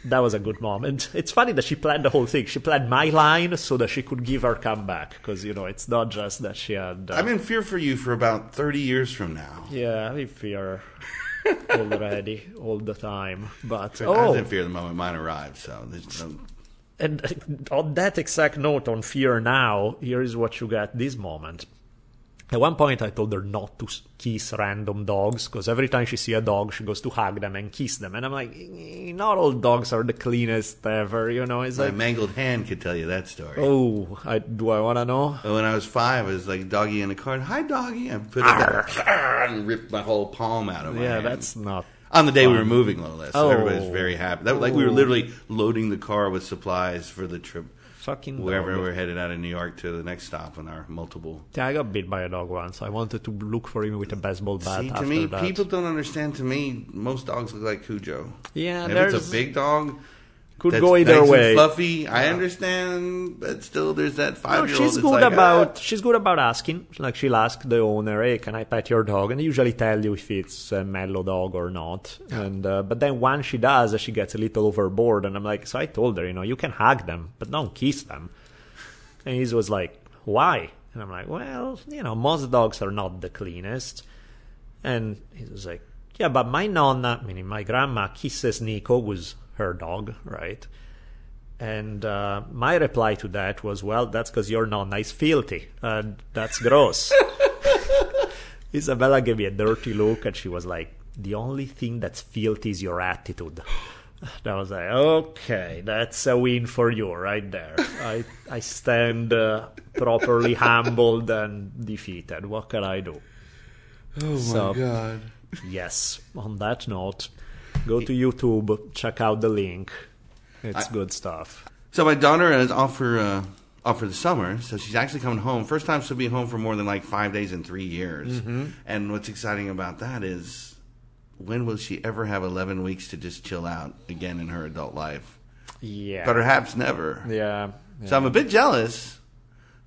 that was a good moment. It's funny that she planned the whole thing. She planned my line so that she could give her comeback because you know it's not just that she had. Uh, I'm in fear for you for about 30 years from now. yeah, I fear already all the time. But I was in oh, fear the moment mine arrived, so there's no. and on that exact note on fear now, here is what you get this moment. At one point, I told her not to kiss random dogs because every time she see a dog, she goes to hug them and kiss them, and I'm like, "Eh, not all dogs are the cleanest ever, you know. It's My like, mangled hand could tell you that story. oh, I, do I want to know? When I was five, I was like doggy in the car. Hi, doggy. I put it there and ripped my whole palm out of my Yeah, hand. that's not. on the day we were moving, no less. So Oh. everybody was very happy. That, like we were literally loading the car with supplies for the trip Fucking wherever dog. we're headed out of New York to the next stop on our multiple. Yeah, I got bit by a dog once. I wanted to look for him with a baseball bat See, to after me, that. people don't understand. To me, most dogs look like Cujo. yeah, if it's a big dog, could that's go either nice way. Fluffy, I understand, but still, there's that No, five old. she's good like, about "Ah." she's good about asking. Like she'll ask the owner, "Hey, can I pet your dog?" And they usually tell you if it's a mellow dog or not. And uh, but then once she does, she gets a little overboard, and I'm like, so I told her, you know, you can hug them, but don't kiss them. And he was like, why? And I'm like, well, you know, most dogs are not the cleanest. And he was like, yeah, but my nonna, meaning my grandma, kisses Nico, who's her dog, right? And uh, my reply to that was, well, that's because your nonna is filthy. And that's gross. Isabella gave me a dirty look and she was like, the only thing that's filthy is your attitude. And I was like, okay, that's a win for you right there. I, I stand uh, properly humbled and defeated. What can I do? Oh So- my god! Yes, on that note, go to YouTube, check out the link. It's I- good stuff. So my daughter is off for uh, off for the summer, so she's actually coming home. First time she'll be home for more than like five days in three years. Mm-hmm. And what's exciting about that is, when will she ever have eleven weeks to just chill out again in her adult life? Yeah. but Perhaps never. Yeah. So I'm a bit jealous,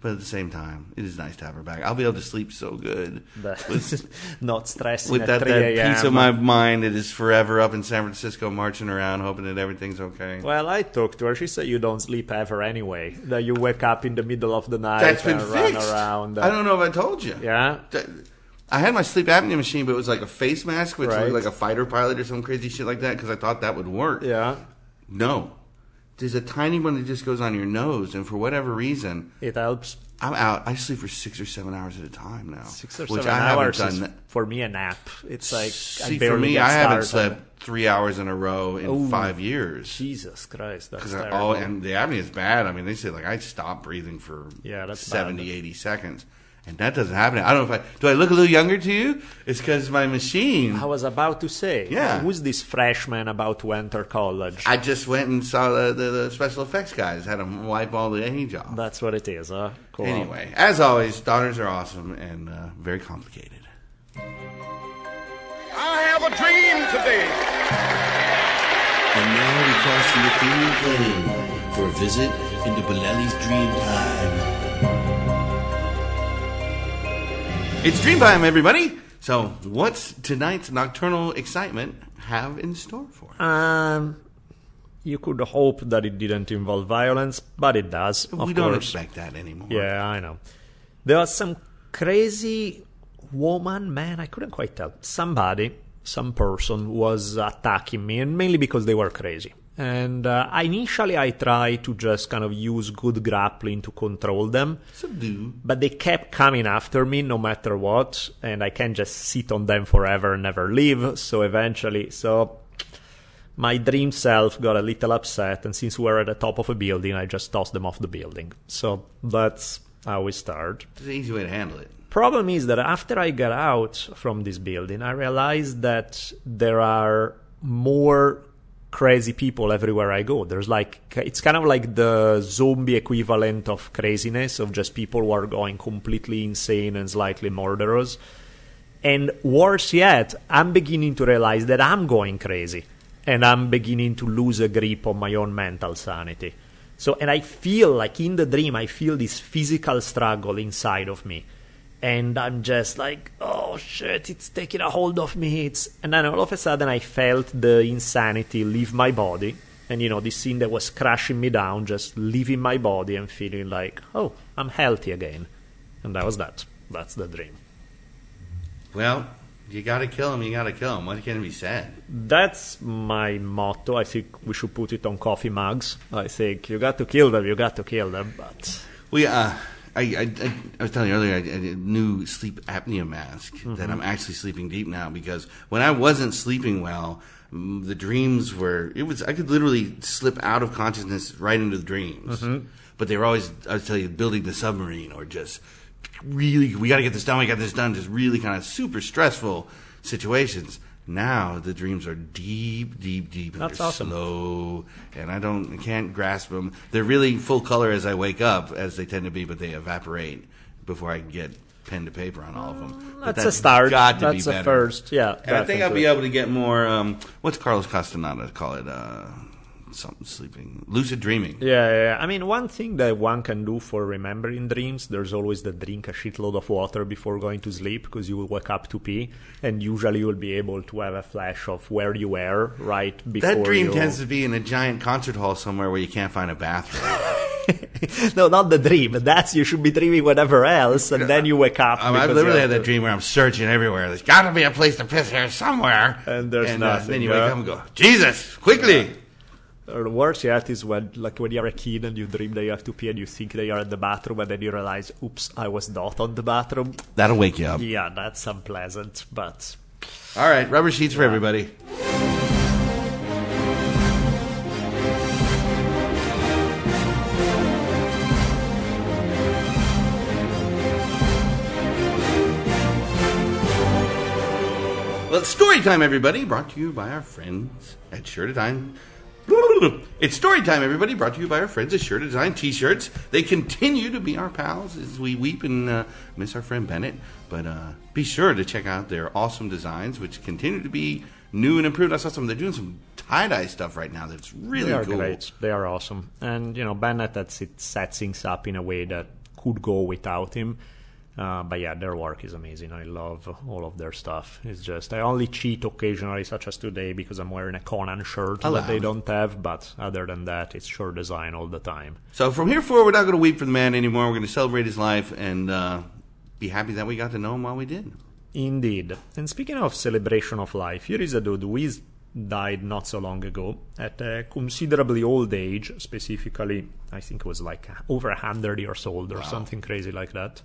but at the same time, it is nice to have her back. I'll be able to sleep so good That- not stressing with at that, 3 that a.m. piece of my mind that is forever up in San Francisco, marching around, hoping that everything's okay. Well, I talked to her. She said you don't sleep ever anyway. That you wake up in the middle of the night That's been and run fixed. around. I don't know if I told you. Yeah. I had my sleep apnea machine, but it was like a face mask, which Right. like a fighter pilot or some crazy shit like that, because I thought that would work. Yeah. No, there's a tiny one that just goes on your nose, and for whatever reason, It helps. I'm out. I sleep for six or seven hours at a time now, Six or which seven I haven't hours done. that. for me a nap. It's like I barely for me, I haven't slept three hours in a row in five years. Jesus Christ, that's I- terrible. oh, and the apnea is bad. I mean, they say like I stop breathing for Yeah, that's 70, bad. 80 seconds. And that doesn't happen. I don't know if I do. I look a little younger to you. It's because my machine. I was about to say, Yeah. who's this freshman about to enter college? I just went and saw the, the, the special effects guys had them wipe all the age off. That's what it is, huh? Cool. Anyway, as always, daughters are awesome and uh, very complicated. I have a dream today. And now we cross the Athenian plain for a visit into Bolelli's dream time. It's Dreamtime, everybody. So, what's tonight's nocturnal excitement have in store for us? Um, you could hope that it didn't involve violence, but it does. Of we don't course. expect that anymore. Yeah, I know. There was some crazy woman, man, I couldn't quite tell. Somebody, some person was attacking me, and mainly because they were crazy. And uh, initially, I tried to just kind of use good grappling to control them, Subdue. but they kept coming after me no matter what, and I can't just sit on them forever and never leave. So eventually, so my dream self got a little upset, and since we're at the top of a building, I just tossed them off the building. So that's how we start. It's an easy way to handle it. Problem is that after I got out from this building, I realized that there are more crazy people everywhere I go. There's like, it's kind of like the zombie equivalent of craziness, of just people who are going completely insane and slightly murderous. And worse yet, I'm beginning to realize that I'm going crazy and I'm beginning to lose a grip on my own mental sanity. So, and I feel like in the dream, I feel this physical struggle inside of me. And I'm just like, oh shit, it's taking a hold of me. It's, and then all of a sudden, I felt the insanity leave my body. And you know, this scene that was crushing me down, just leaving my body and feeling like, oh, I'm healthy again. And that was that. That's the dream. Well, you got to kill him. You got to kill him. What can be said? That's my motto. I think we should put it on coffee mugs. I think you got to kill them, you got to kill them. But We, uh, I, I, I, I was telling you earlier, I, I did a new sleep apnea mask that mm-hmm. I'm actually sleeping deep now because when I wasn't sleeping well, the dreams were, it was, I could literally slip out of consciousness right into the dreams. Mm-hmm. But they were always, I was telling you, building the submarine or just really, we got to get this done, we got this done, just really kind of super stressful situations. Now the dreams are deep, deep, deep, and That's awesome. slow, and I don't, I can't grasp them. They're really full color as I wake up, as they tend to be, but they evaporate before I can get pen to paper on all of them. But that's a start. Got to That's be a better. first. Yeah, and I think I'll be able to get more. Um, what's Carlos Castaneda call it? Uh, something sleeping, lucid dreaming. Yeah, yeah, yeah. I mean, one thing that one can do for remembering dreams, there's always the drink a shitload of water before going to sleep because you will wake up to pee, and usually you'll be able to have a flash of where you were right before. That dream you... tends to be in a giant concert hall somewhere where you can't find a bathroom. no, not the dream. That's you should be dreaming whatever else, and then you wake up. Um, I've literally had that dream where I'm searching everywhere. There's got to be a place to piss here somewhere. And there's uh, nothing, then you wake up and go, Jesus, quickly! Or worse yet is when, like, when you're a kid and you dream that you have to pee and you think that you're in the bathroom, and then you realize, oops, I was not on the bathroom. That'll wake you up. Yeah, that's unpleasant, but All right, rubber sheets for everybody. Well, it's story time, everybody. Brought to you by our friends at Sure Design. It's story time, everybody. Brought to you by our friends at Sure Design T-shirts. They continue to be our pals as we weep and uh, miss our friend Bennett. But uh, be sure to check out their awesome designs, which continue to be new and improved. I saw some. They're doing some tie dye stuff right now. That's really they are cool. great. They are awesome. And, you know, Bennett that's it sets things up in a way that could go without him. Uh, but yeah, their work is amazing. I love all of their stuff. It's just I only cheat occasionally, such as today, because I'm wearing a Conan shirt that they don't have. But other than that, it's sure design all the time. So from here forward, we're not going to weep for the man anymore. We're going to celebrate his life and uh, be happy that we got to know him while we did. Indeed. And speaking of celebration of life, here is a dude who is died not so long ago at a considerably old age, specifically, I think it was like over 100 years old or something crazy like that.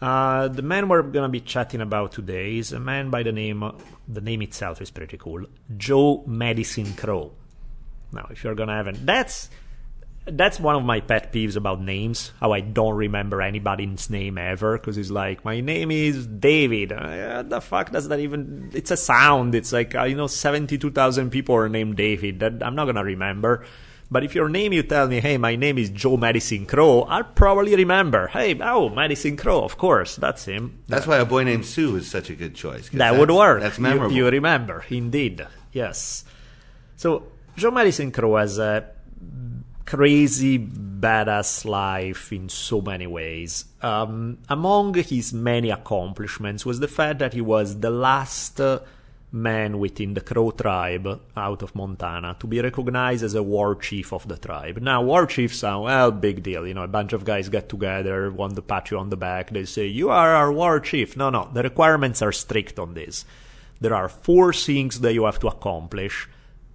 Uh, the man we're to be chatting about today is a man by the name, the name itself is pretty cool, Joe Medicine Crow. Now, if you're to have an, that's that's one of my pet peeves about names. How I don't remember anybody's name ever because it's like my name is David. Uh, the fuck does that even? It's a sound. It's like uh, you know, seventy-two thousand people are named David. That I'm not gonna remember. But if your name, you tell me, hey, my name is Joe Medicine Crow, I'll probably remember. Hey, oh, Medicine Crow, of course, that's him. That's why a boy named Sue is such a good choice. That would work. That's You- memorable. You, remember, indeed. Yes. So, Joe Medicine Crow has a crazy, badass life in so many ways. Um, among his many accomplishments was the fact that he was the last uh, man within the Crow tribe out of Montana to be recognized as a war chief of the tribe. Now, war chiefs sound, well, big deal. You know, a bunch of guys get together, want to pat you on the back. They say, you are our war chief. No, no, the requirements are strict on this. There are four things that you have to accomplish.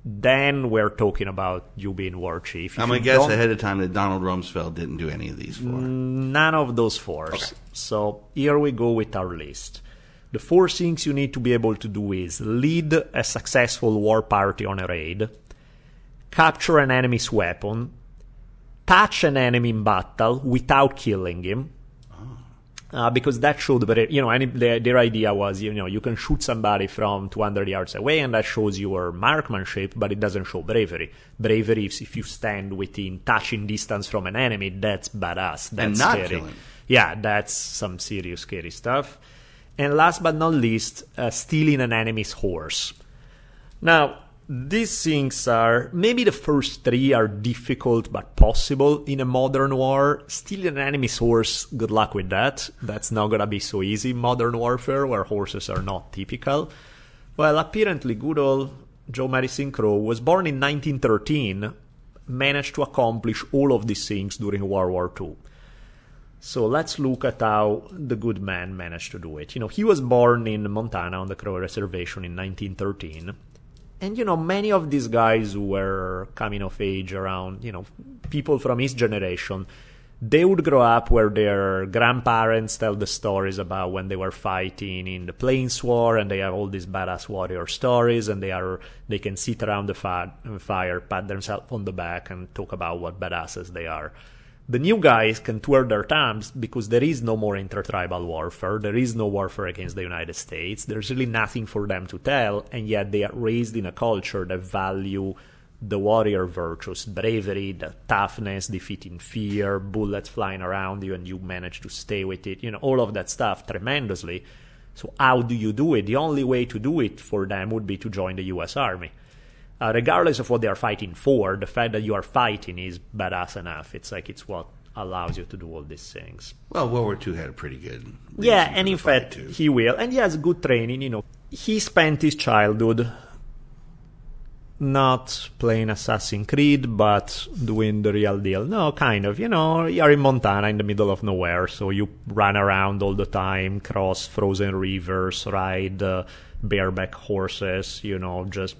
Then we're talking about you being war chief. If I'm you gonna guess ahead of time that Donald Rumsfeld didn't do any of these four. None of those fours. So here we go with our list. The four things you need to be able to do is lead a successful war party on a raid, capture an enemy's weapon, touch an enemy in battle without killing him. Uh, because that showed very, you know, any, their, their idea was, you know, you can shoot somebody from 200 yards away and that shows your marksmanship, but it doesn't show bravery. Bravery is if you stand within touching distance from an enemy, that's badass. That's And not scary. kill him. Yeah, that's some serious scary stuff. And last but not least, uh, stealing an enemy's horse. Now, these things are maybe the first three are difficult but possible in a modern war. Stealing an enemy's horse, good luck with that. That's not gonna be so easy modern warfare where horses are not typical. Well, apparently, good old Joe Medicine Crow was born in 1913, managed to accomplish all of these things during World War II. So let's look at how the good man managed to do it. You know, he was born in Montana on the Crow Reservation in 1913. And, you know, many of these guys who were coming of age around, you know, people from his generation, they would grow up where their grandparents tell the stories about when they were fighting in the Plains War and they have all these badass warrior stories and they are, they can sit around the fi- fire, pat themselves on the back and talk about what badasses they are. The new guys can twirl their thumbs because there is no more intertribal warfare. There is no warfare against the United States. There's really nothing for them to tell, and yet they are raised in a culture that value the warrior virtues, bravery, the toughness, defeating fear, bullets flying around you, and you manage to stay with it. You know, all of that stuff tremendously. So how do you do it? The only way to do it for them would be to join the U.S. Army uh, regardless of what they are fighting for, the fact that you are fighting is badass enough. It's like it's what allows you to do all these things. Well, World War II had a pretty good. Yeah, and in fact, too. he will, and he has good training. You know, he spent his childhood not playing Assassin's Creed, but doing the real deal. No, kind of. You know, you're in Montana, in the middle of nowhere, so you run around all the time, cross frozen rivers, ride uh, bareback horses. You know, just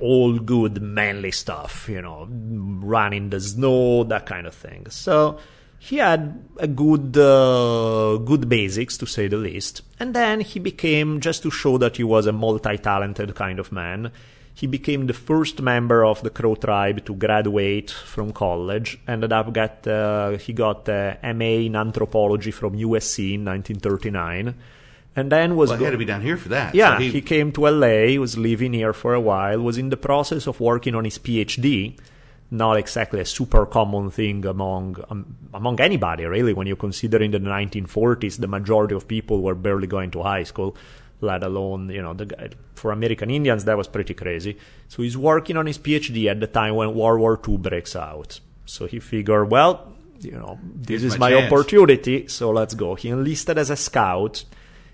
all good manly stuff, you know, run in the snow, that kind of thing. So he had a good, uh, good basics to say the least. And then he became, just to show that he was a multi-talented kind of man, he became the first member of the Crow tribe to graduate from college. Ended up get, uh, he got a MA in anthropology from USC in 1939. And then was Well, he go- had to be down here for that. yeah, So he, came to LA, He was living here for a while, was in the process of working on his PhD. Not exactly a super common thing among um, among anybody, really. When you consider in the 1940s, the majority of people were barely going to high school, let alone you know the guy, for American Indians that was pretty crazy. So he's working on his PhD at the time when World War II breaks out. So he figured, well, you know, this Here's is my my opportunity, so let's go. He enlisted as a scout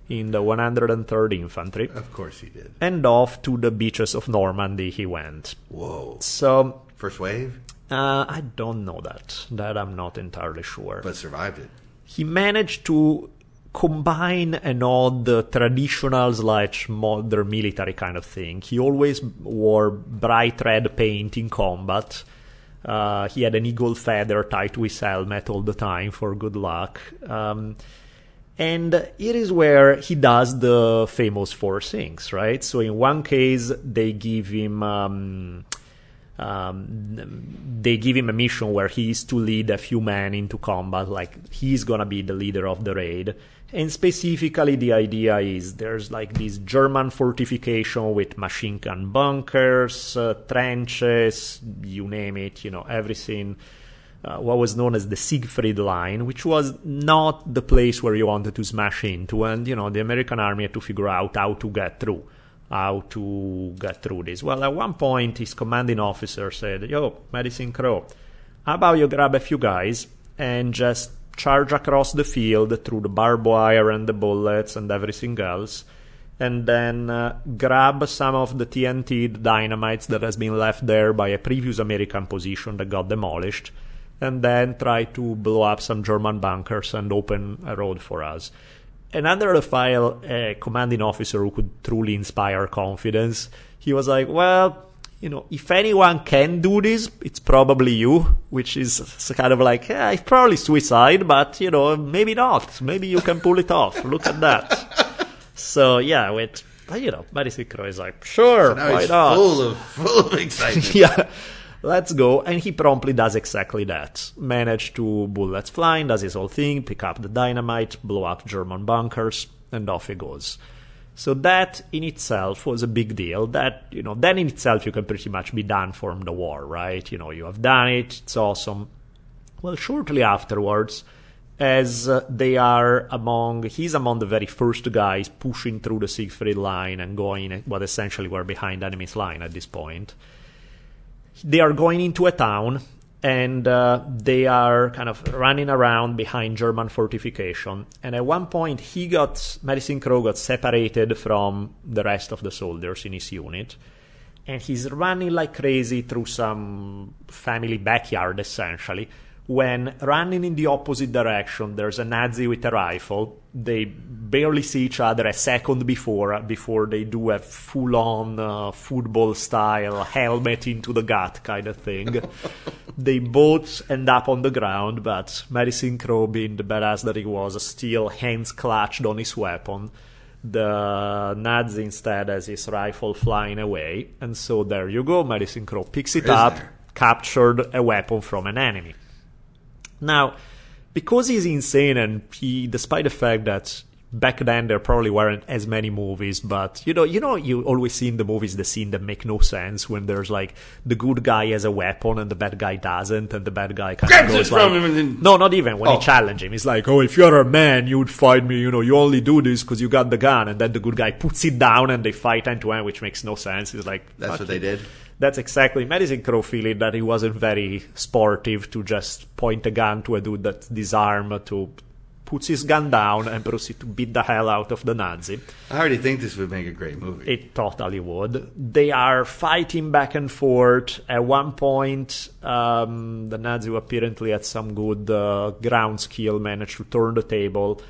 in the 103rd Infantry Of course he did. and off to the beaches of Normandy he went. Whoa. So First wave, uh, I don't know that. That I'm not entirely sure. but survived it. he managed to combine an odd uh, traditional slash modern military kind of thing. He always wore bright red paint in combat. Uh, he had an eagle feather tied to his helmet all the time for good luck. Um, and it is where he does the famous four things, right? So in one case, they give him um, um, they give him a mission where he is to lead a few men into combat, like he's gonna be the leader of the raid. And specifically, the idea is there's like this German fortification with machine gun bunkers, uh, trenches, you name it, you know, everything. Uh, what was known as the Siegfried Line, which was not the place where you wanted to smash into, and you know the American army had to figure out how to get through, how to get through this. Well, at one point, his commanding officer said, "Yo, Medicine Crow, how about you grab a few guys and just charge across the field through the barbed wire and the bullets and everything else." And then uh, grab some of the TNT dynamites that has been left there by a previous American position that got demolished, and then try to blow up some German bunkers and open a road for us. And under the file, a commanding officer who could truly inspire confidence, he was like, well, you know, if anyone can do this, it's probably you, which is kind of like, yeah, it's probably suicide, but, you know, maybe not. Maybe you can pull it off. Look at that. so, yeah, with, you know, Medicine Crow is like, sure, Now why not? full of full of excitement. yeah, let's go. And he promptly does exactly that. Manage to bullets flying, does his whole thing, pick up the dynamite, blow up German bunkers, and off he goes. So that in itself was a big deal. That, you know, then in itself you can pretty much be done from the war, right? You know, you have done it, it's awesome. Well, shortly afterwards, as uh, they are among, he's among the very first guys pushing through the Siegfried line and going what essentially were behind enemy's line at this point they are going into a town and uh, they are kind of running around behind German fortification. And at one point, he got Medicine Crow got separated from the rest of the soldiers in his unit, and he's running like crazy through some family backyard, essentially. When running in the opposite direction, there's a Nazi with a rifle. They barely see each other a second before before they do a full-on uh, football-style helmet into the gut kind of thing. they both end up on the ground, but Medicine Crow, being the badass that he was, still hands clutched on his weapon. The Nazi instead has his rifle flying away, and so there you go. Medicine Crow picks it up, Prisoner. captured a weapon from an enemy. Now, because he's insane and he, despite the fact that back then there probably weren't as many movies, but you know, you know, you always see in the movies the scene that make no sense when there's like the good guy has a weapon and the bad guy doesn't, and the bad guy kind Grabs of it goes from like, him and then- no, not even when Oh. he challenge him. He's like, oh, if you're a man, you would fight me. You know, you only do this because you got the gun, and then the good guy puts it down and they fight end to end, which makes no sense. He's like, That's "Fuck what they did. That's exactly Medicine Crow feeling that he wasn't very sportive to just point a gun to a dude that's disarmed to puts his gun down and proceed to beat the hell out of the Nazi. I already think this would make a great movie. It totally would. They are fighting back and forth. At one point, um, the Nazi apparently had some good uh, ground skill managed to turn the table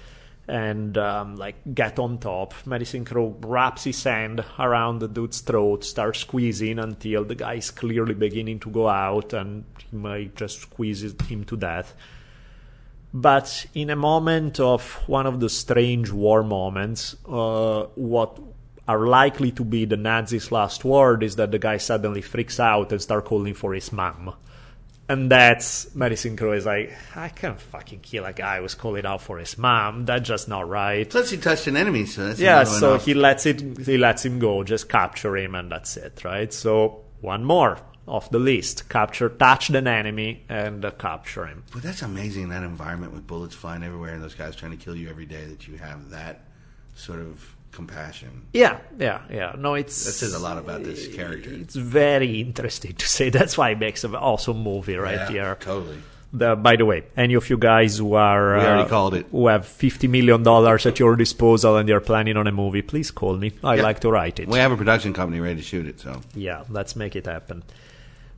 and um, like get on top. Medicine Crow wraps his hand around the dude's throat, starts squeezing until the guy is clearly beginning to go out, and he might just squeeze him to death. But in a moment of one of the strange war moments, uh, what are likely to be the Nazis' last word is that the guy suddenly freaks out and starts calling for his mom. And that's Medicine Crow is like, I can't fucking kill a guy who's calling out for his mom. That's just not right. Plus, he touched an enemy, so that's Yeah, so off. he lets it he lets him go, just capture him and that's it, right? So one more off the list. Capture touch an enemy and uh, capture him. But that's amazing in that environment with bullets flying everywhere and those guys trying to kill you every day that you have that sort of compassion. Yeah, yeah, yeah. No, it's That says a lot about this character. It's very interesting to say. That's why it makes an awesome movie right yeah, here. Totally. The, by the way, any of you guys who are uh, called it. who have fifty million dollars at your disposal and you're planning on a movie, please call me. I Yeah. like to write it. We have a production company ready to shoot it, so. Yeah, let's make it happen.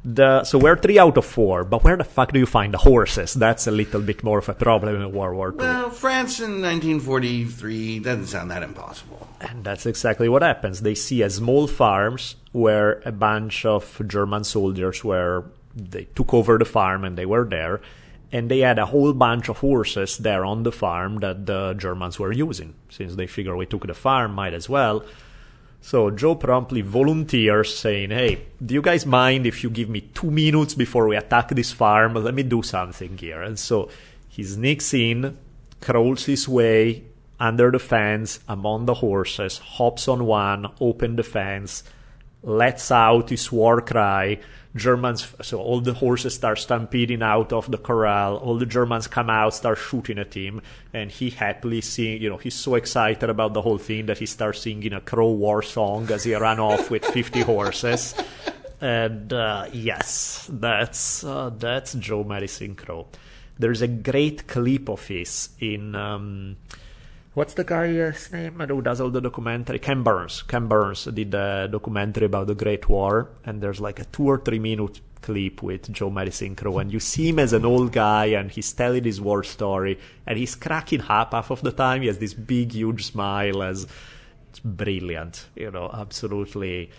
The, so we're three out of four, but where the fuck do you find the horses? That's a little bit more of a problem in World War II. Well, France in 1943 doesn't sound that impossible. And that's exactly what happens. They see a small farms where a bunch of German soldiers were they took over the farm and they were there and they had a whole bunch of horses there on the farm that the Germans were using. Since they figure we took the farm, might as well. So Joe promptly volunteers, saying, Hey, do you guys mind if you give me two minutes before we attack this farm? Let me do something here. And so he sneaks in, crawls his way under the fence among the horses, hops on one, open the fence, lets out his war cry. Germans, so all the horses start stampeding out of the corral. All the Germans come out, start shooting at him, and he happily sing. You know, he's so excited about the whole thing that he starts singing a crow war song as he ran off with 50 horses. And uh, yes, that's uh, that's Joe Medicine Crow. There's a great clip of his in. Um, What's the guy's name who does all the documentary? Ken Burns. Ken Burns did a documentary about the Great War, and there's like a two or three minute clip with Joe Medicine Crow, and you see him as an old guy, and he's telling his war story, and he's cracking up half of the time. He has this big, huge smile, as it's brilliant, you know, absolutely.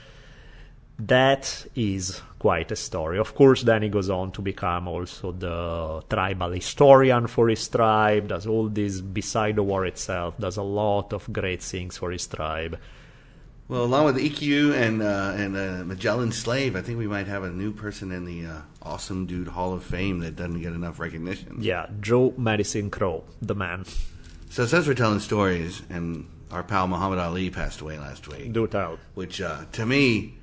That is quite a story. Of course, then he goes on to become also the tribal historian for his tribe, does all this beside the war itself, does a lot of great things for his tribe. Well, along with EQ and uh, and uh, Magellan Slave, I think we might have a new person in the uh, Awesome Dude Hall of Fame that doesn't get enough recognition. Yeah, Joe Medicine Crow, the man. So since we're telling stories, and our pal Muhammad Ali passed away last week, Do tell. which uh, to me,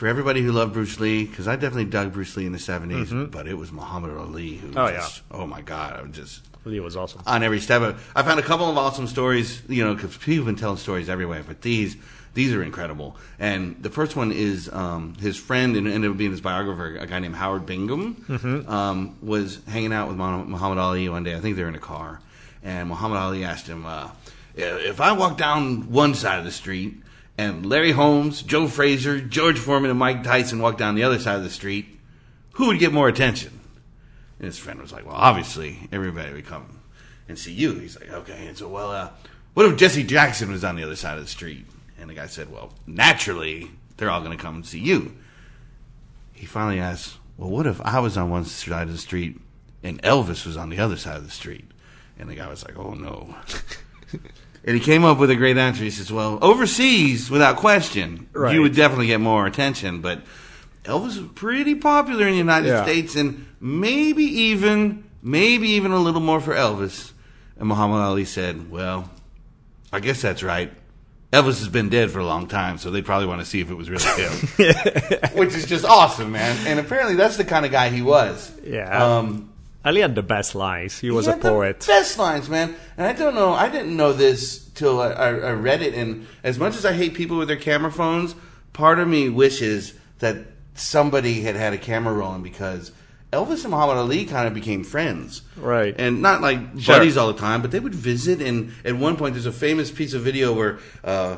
for everybody who loved Bruce Lee, because I definitely dug Bruce Lee in the 70s, but it was Muhammad Ali who Oh, just, oh my God, I was just Lee was awesome. on every step of. I found a couple of awesome stories, you know, because people have been telling stories everywhere, but these these are incredible. And the first one is um, his friend and ended up being his biographer, a guy named Howard Bingham, um, was hanging out with Muhammad Ali one day. I think they were in a car, and Muhammad Ali asked him, uh, "If I walk down one side of the street." And Larry Holmes, Joe Frazier, George Foreman, and Mike Tyson walked down the other side of the street. Who would get more attention? And his friend was like, "Well, obviously, everybody would come and see you." He's like, "Okay." And so, well, uh, what if Jesse Jackson was on the other side of the street? And the guy said, "Well, naturally, they're all going to come and see you." He finally asked, "Well, what if I was on one side of the street and Elvis was on the other side of the street?" And the guy was like, "Oh no." And he came up with a great answer. He says, "Well, overseas, without question, Right. you would definitely get more attention, but Elvis was pretty popular in the United Yeah. States, and maybe even, maybe even a little more for Elvis." And Muhammad Ali said, "Well, I guess that's right. Elvis has been dead for a long time, so they'd probably want to see if it was really him." Which is just awesome, man. And apparently, that's the kind of guy he was. Yeah. Um, Ali had the best lines. He was he a poet. best lines, man. And I don't know. I didn't know this till I, I, I read it. And as much as I hate people with their camera phones, part of me wishes that somebody had had a camera rolling because Elvis and Muhammad Ali kind of became friends, Right. And not like Sure. buddies all the time, but they would visit. And at one point, there's a famous piece of video where. Uh,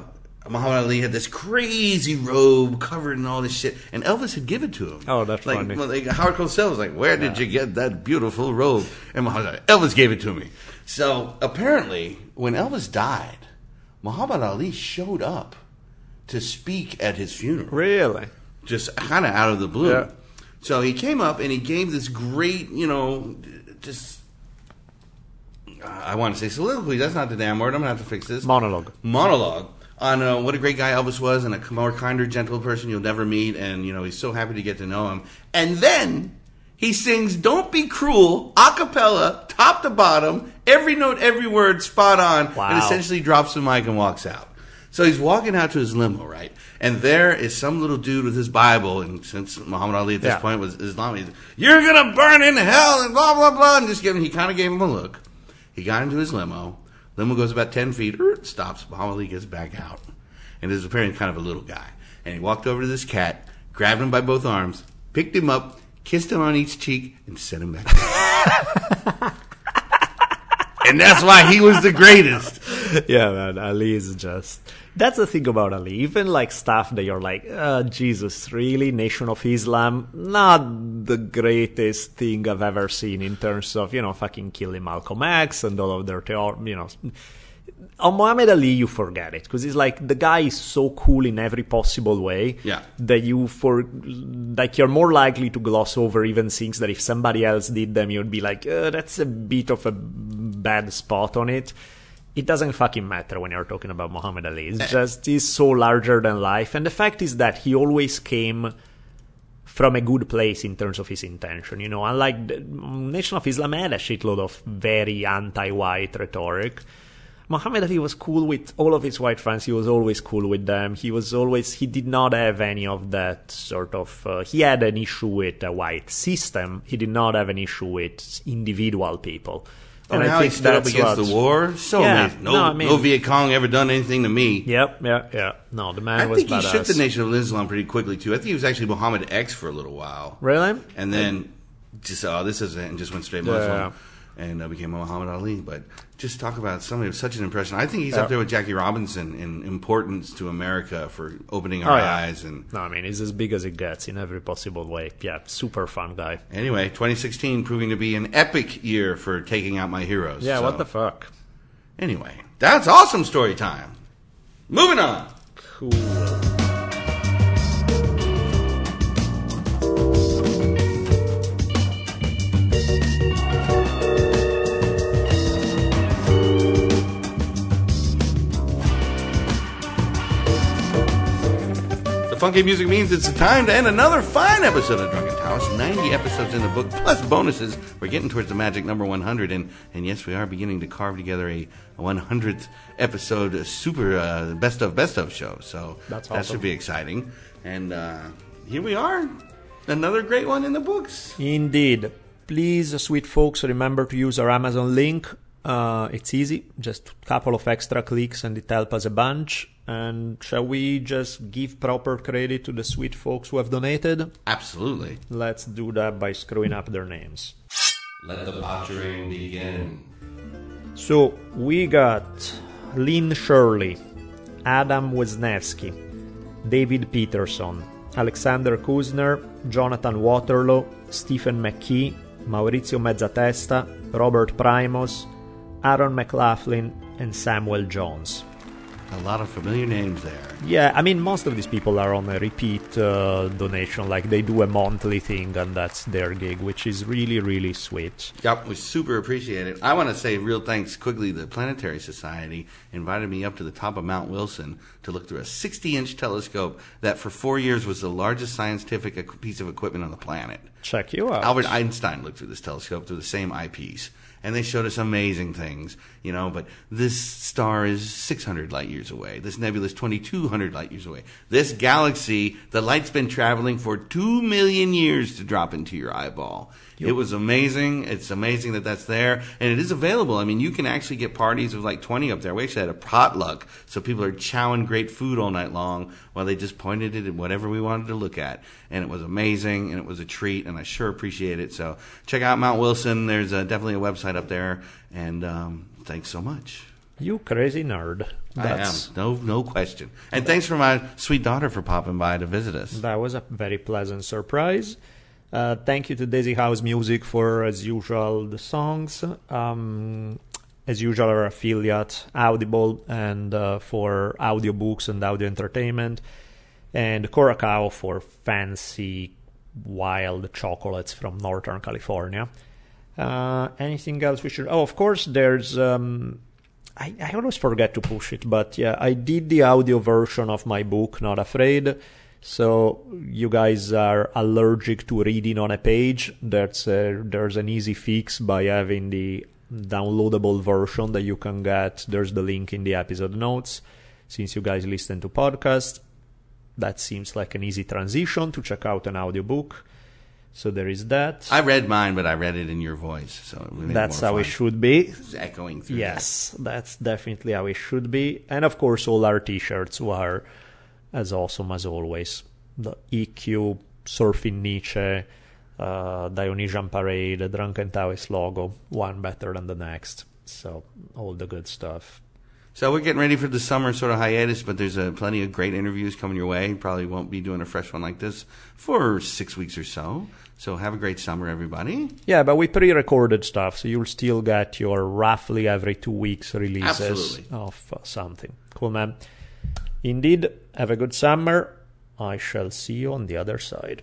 Muhammad Ali had this crazy robe covered in all this shit, and Elvis had given it to him. Oh, that's like, funny. like Howard Cosell was like, "Where did you get that beautiful robe?" And Muhammad Ali, Elvis gave it to me. So apparently, when Elvis died, Muhammad Ali showed up to speak at his funeral, Really? just kind of out of the blue. Yeah. So he came up and he gave this great, you know, just. I want to say soliloquy. That's not the damn word. I'm gonna have to fix this Monologue. monologue on uh, what a great guy Elvis was and a more kinder, gentle person you'll never meet. And, you know, he's so happy to get to know him. And then he sings Don't Be Cruel a cappella, top to bottom, every note, every word spot on, and essentially drops the mic and walks out. So he's walking out to his limo, right? And there is some little dude with his Bible, and since Muhammad Ali at this Yeah. point was Islam, he's, you're gonna burn in hell, and blah blah blah, and just giving. He kind of gave him a look. He got into his limo. Limo goes about ten feet, er, stops. Muhammad gets back out, and is apparently kind of a little guy. And he walked over to this cat, grabbed him by both arms, picked him up, kissed him on each cheek, and sent him back. and that's why he was the greatest. yeah, man, Ali is just. That's the thing about Ali. Even like stuff that you're like, uh, Jesus, really? Nation of Islam? Not the greatest thing I've ever seen in terms of, you know, fucking killing Malcolm X and all of their, you know. On Muhammad Ali, you forget it because it's like the guy is so cool in every possible way Yeah. that you for like you're more likely to gloss over even things that if somebody else did them, you'd be like, uh, that's a bit of a bad spot on it it doesn't fucking matter when you're talking about Muhammad Ali. It's just he's so larger than life, and the fact is that he always came from a good place in terms of his intention. You know, unlike the Nation of Islam had a shitload of very anti-white rhetoric. Muhammad Ali was cool with all of his white fans. He was always cool with them. He was always he did not have any of that sort of. Uh, he had an issue with a white system. He did not have an issue with individual people. Oh, and how he stood up against the war. So Yeah, amazing. No, no, I mean- no Viet Cong ever done anything to me. Yep, yeah, yeah. No, the man I was think he badass. shook the Nation of Islam pretty quickly too. I think he was actually Muhammad X for a little while, Really? and then just oh, this is it, and just went straight Muslim, Yeah. And uh, became Muhammad Ali. But just talk about somebody with such an impression. I think he's up there with Jackie Robinson in importance to America for opening Oh, our yeah. eyes. And No, I mean he's as big as it gets in every possible way. Yeah, super fun guy. anyway, 2016 proving to be an epic year for taking out my heroes. Yeah, So, what the fuck? Anyway, that's awesome story time. Moving on. Cool. Funky music means it's time to end another fine episode of Drunken Taoist. 90 episodes in the book, plus bonuses. We're getting towards the magic number 100, and, and yes, we are beginning to carve together a 100th episode super uh, best of best of show. So That's that should be exciting. And uh, here we are, another great one in the books. Indeed. Please, sweet folks, remember to use our Amazon link. Uh, it's easy, just a couple of extra clicks and it helps us a bunch. And shall we just give proper credit to the sweet folks who have donated? Absolutely. Let's do that by screwing up their names. Let the pottering begin. So we got Lynn Shirley, Adam Wisniewski, David Peterson, Alexander Kuzner, Jonathan Waterloo, Stephen McKee, Maurizio Mezzatesta, Robert Primos, Aaron McLaughlin, and Samuel Jones. A lot of familiar names there. Yeah, I mean, most of these people are on a repeat uh, donation, like they do a monthly thing, and that's their gig, which is really, really sweet. Yep, we super appreciate it. I want to say real thanks quickly. The Planetary Society invited me up to the top of Mount Wilson to look through a 60 inch telescope that for four years was the largest scientific piece of equipment on the planet. Check you out. Albert Einstein looked through this telescope through the same eyepiece. And they showed us amazing things, you know, but this star is 600 light years away. This nebula is 2200 light years away. This galaxy, the light's been traveling for 2 million years to drop into your eyeball. It was amazing. It's amazing that that's there. And it is available. I mean, you can actually get parties of like 20 up there. We actually had a potluck. So people are chowing great food all night long while they just pointed it at whatever we wanted to look at. And it was amazing and it was a treat. And I sure appreciate it. So check out Mount Wilson. There's uh definitely a website up there. And um, thanks so much. You crazy nerd. That's, I am. No, no question. And thanks for my sweet daughter for popping by to visit us. That was a very pleasant surprise. Uh, thank you to Daisy House Music for, as usual, the songs. Um, as usual, our affiliate, Audible, and uh, for audiobooks and audio entertainment. And Curacao for fancy, wild chocolates from Northern California. Uh, anything else we should? Oh, of course, there's. Um, I, I always forget to push it, but yeah, I did the audio version of my book, Not Afraid. So you guys are allergic to reading on a page. That's a, there's an easy fix by having the downloadable version that you can get. There's the link in the episode notes. Since you guys listen to podcasts, that seems like an easy transition to check out an audiobook. So there is that. I read mine, but I read it in your voice. So That's how it should be. It's echoing through. Yes, that's definitely how it should be. And of course, all our t shirts were as awesome as always. The EQ, Surfing Nietzsche, uh, Dionysian Parade, the Drunken Taoist logo, one better than the next. So, all the good stuff. So we're getting ready for the summer sort of hiatus, but there's uh, plenty of great interviews coming your way. Probably won't be doing a fresh one like this for six weeks or so. So have a great summer, everybody. Yeah, but we pre recorded stuff, so you'll still get your roughly every two weeks releases Absolutely. of uh, something. Cool, man. Indeed, have a good summer. I shall see you on the other side.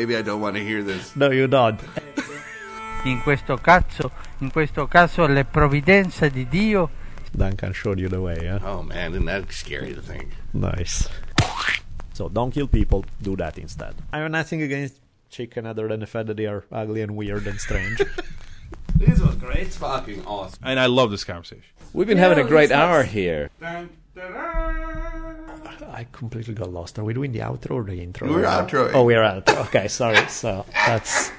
Maybe I don't want to hear this. No, you don't. In questo caso, in questo caso le provvidenze di Dio Duncan showed you the way, yeah? Oh man, isn't that scary to think? Nice. So don't kill people, do that instead. I have nothing against chicken other than the fact that they are ugly and weird and strange. This was great. It's fucking awesome. And I love this conversation. We've been having a great hour here. I completely got lost. Are we doing the outro or the intro? We're outroing. Oh, we're outro. Okay, sorry. So that's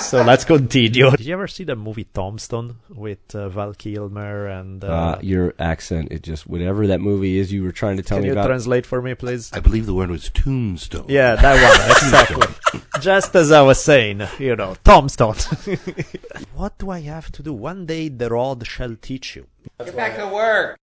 so let's continue. Did you ever see the movie Tombstone with uh, Val Kilmer and? Uh, Uh, your accent, it just whatever that movie is you were trying to tell me? can me you about. translate for me, please? I believe the word was tombstone. Yeah, that one exactly. Just as I was saying, you know, Tombstone. what do I have to do? One day the rod shall teach you. Get back to work.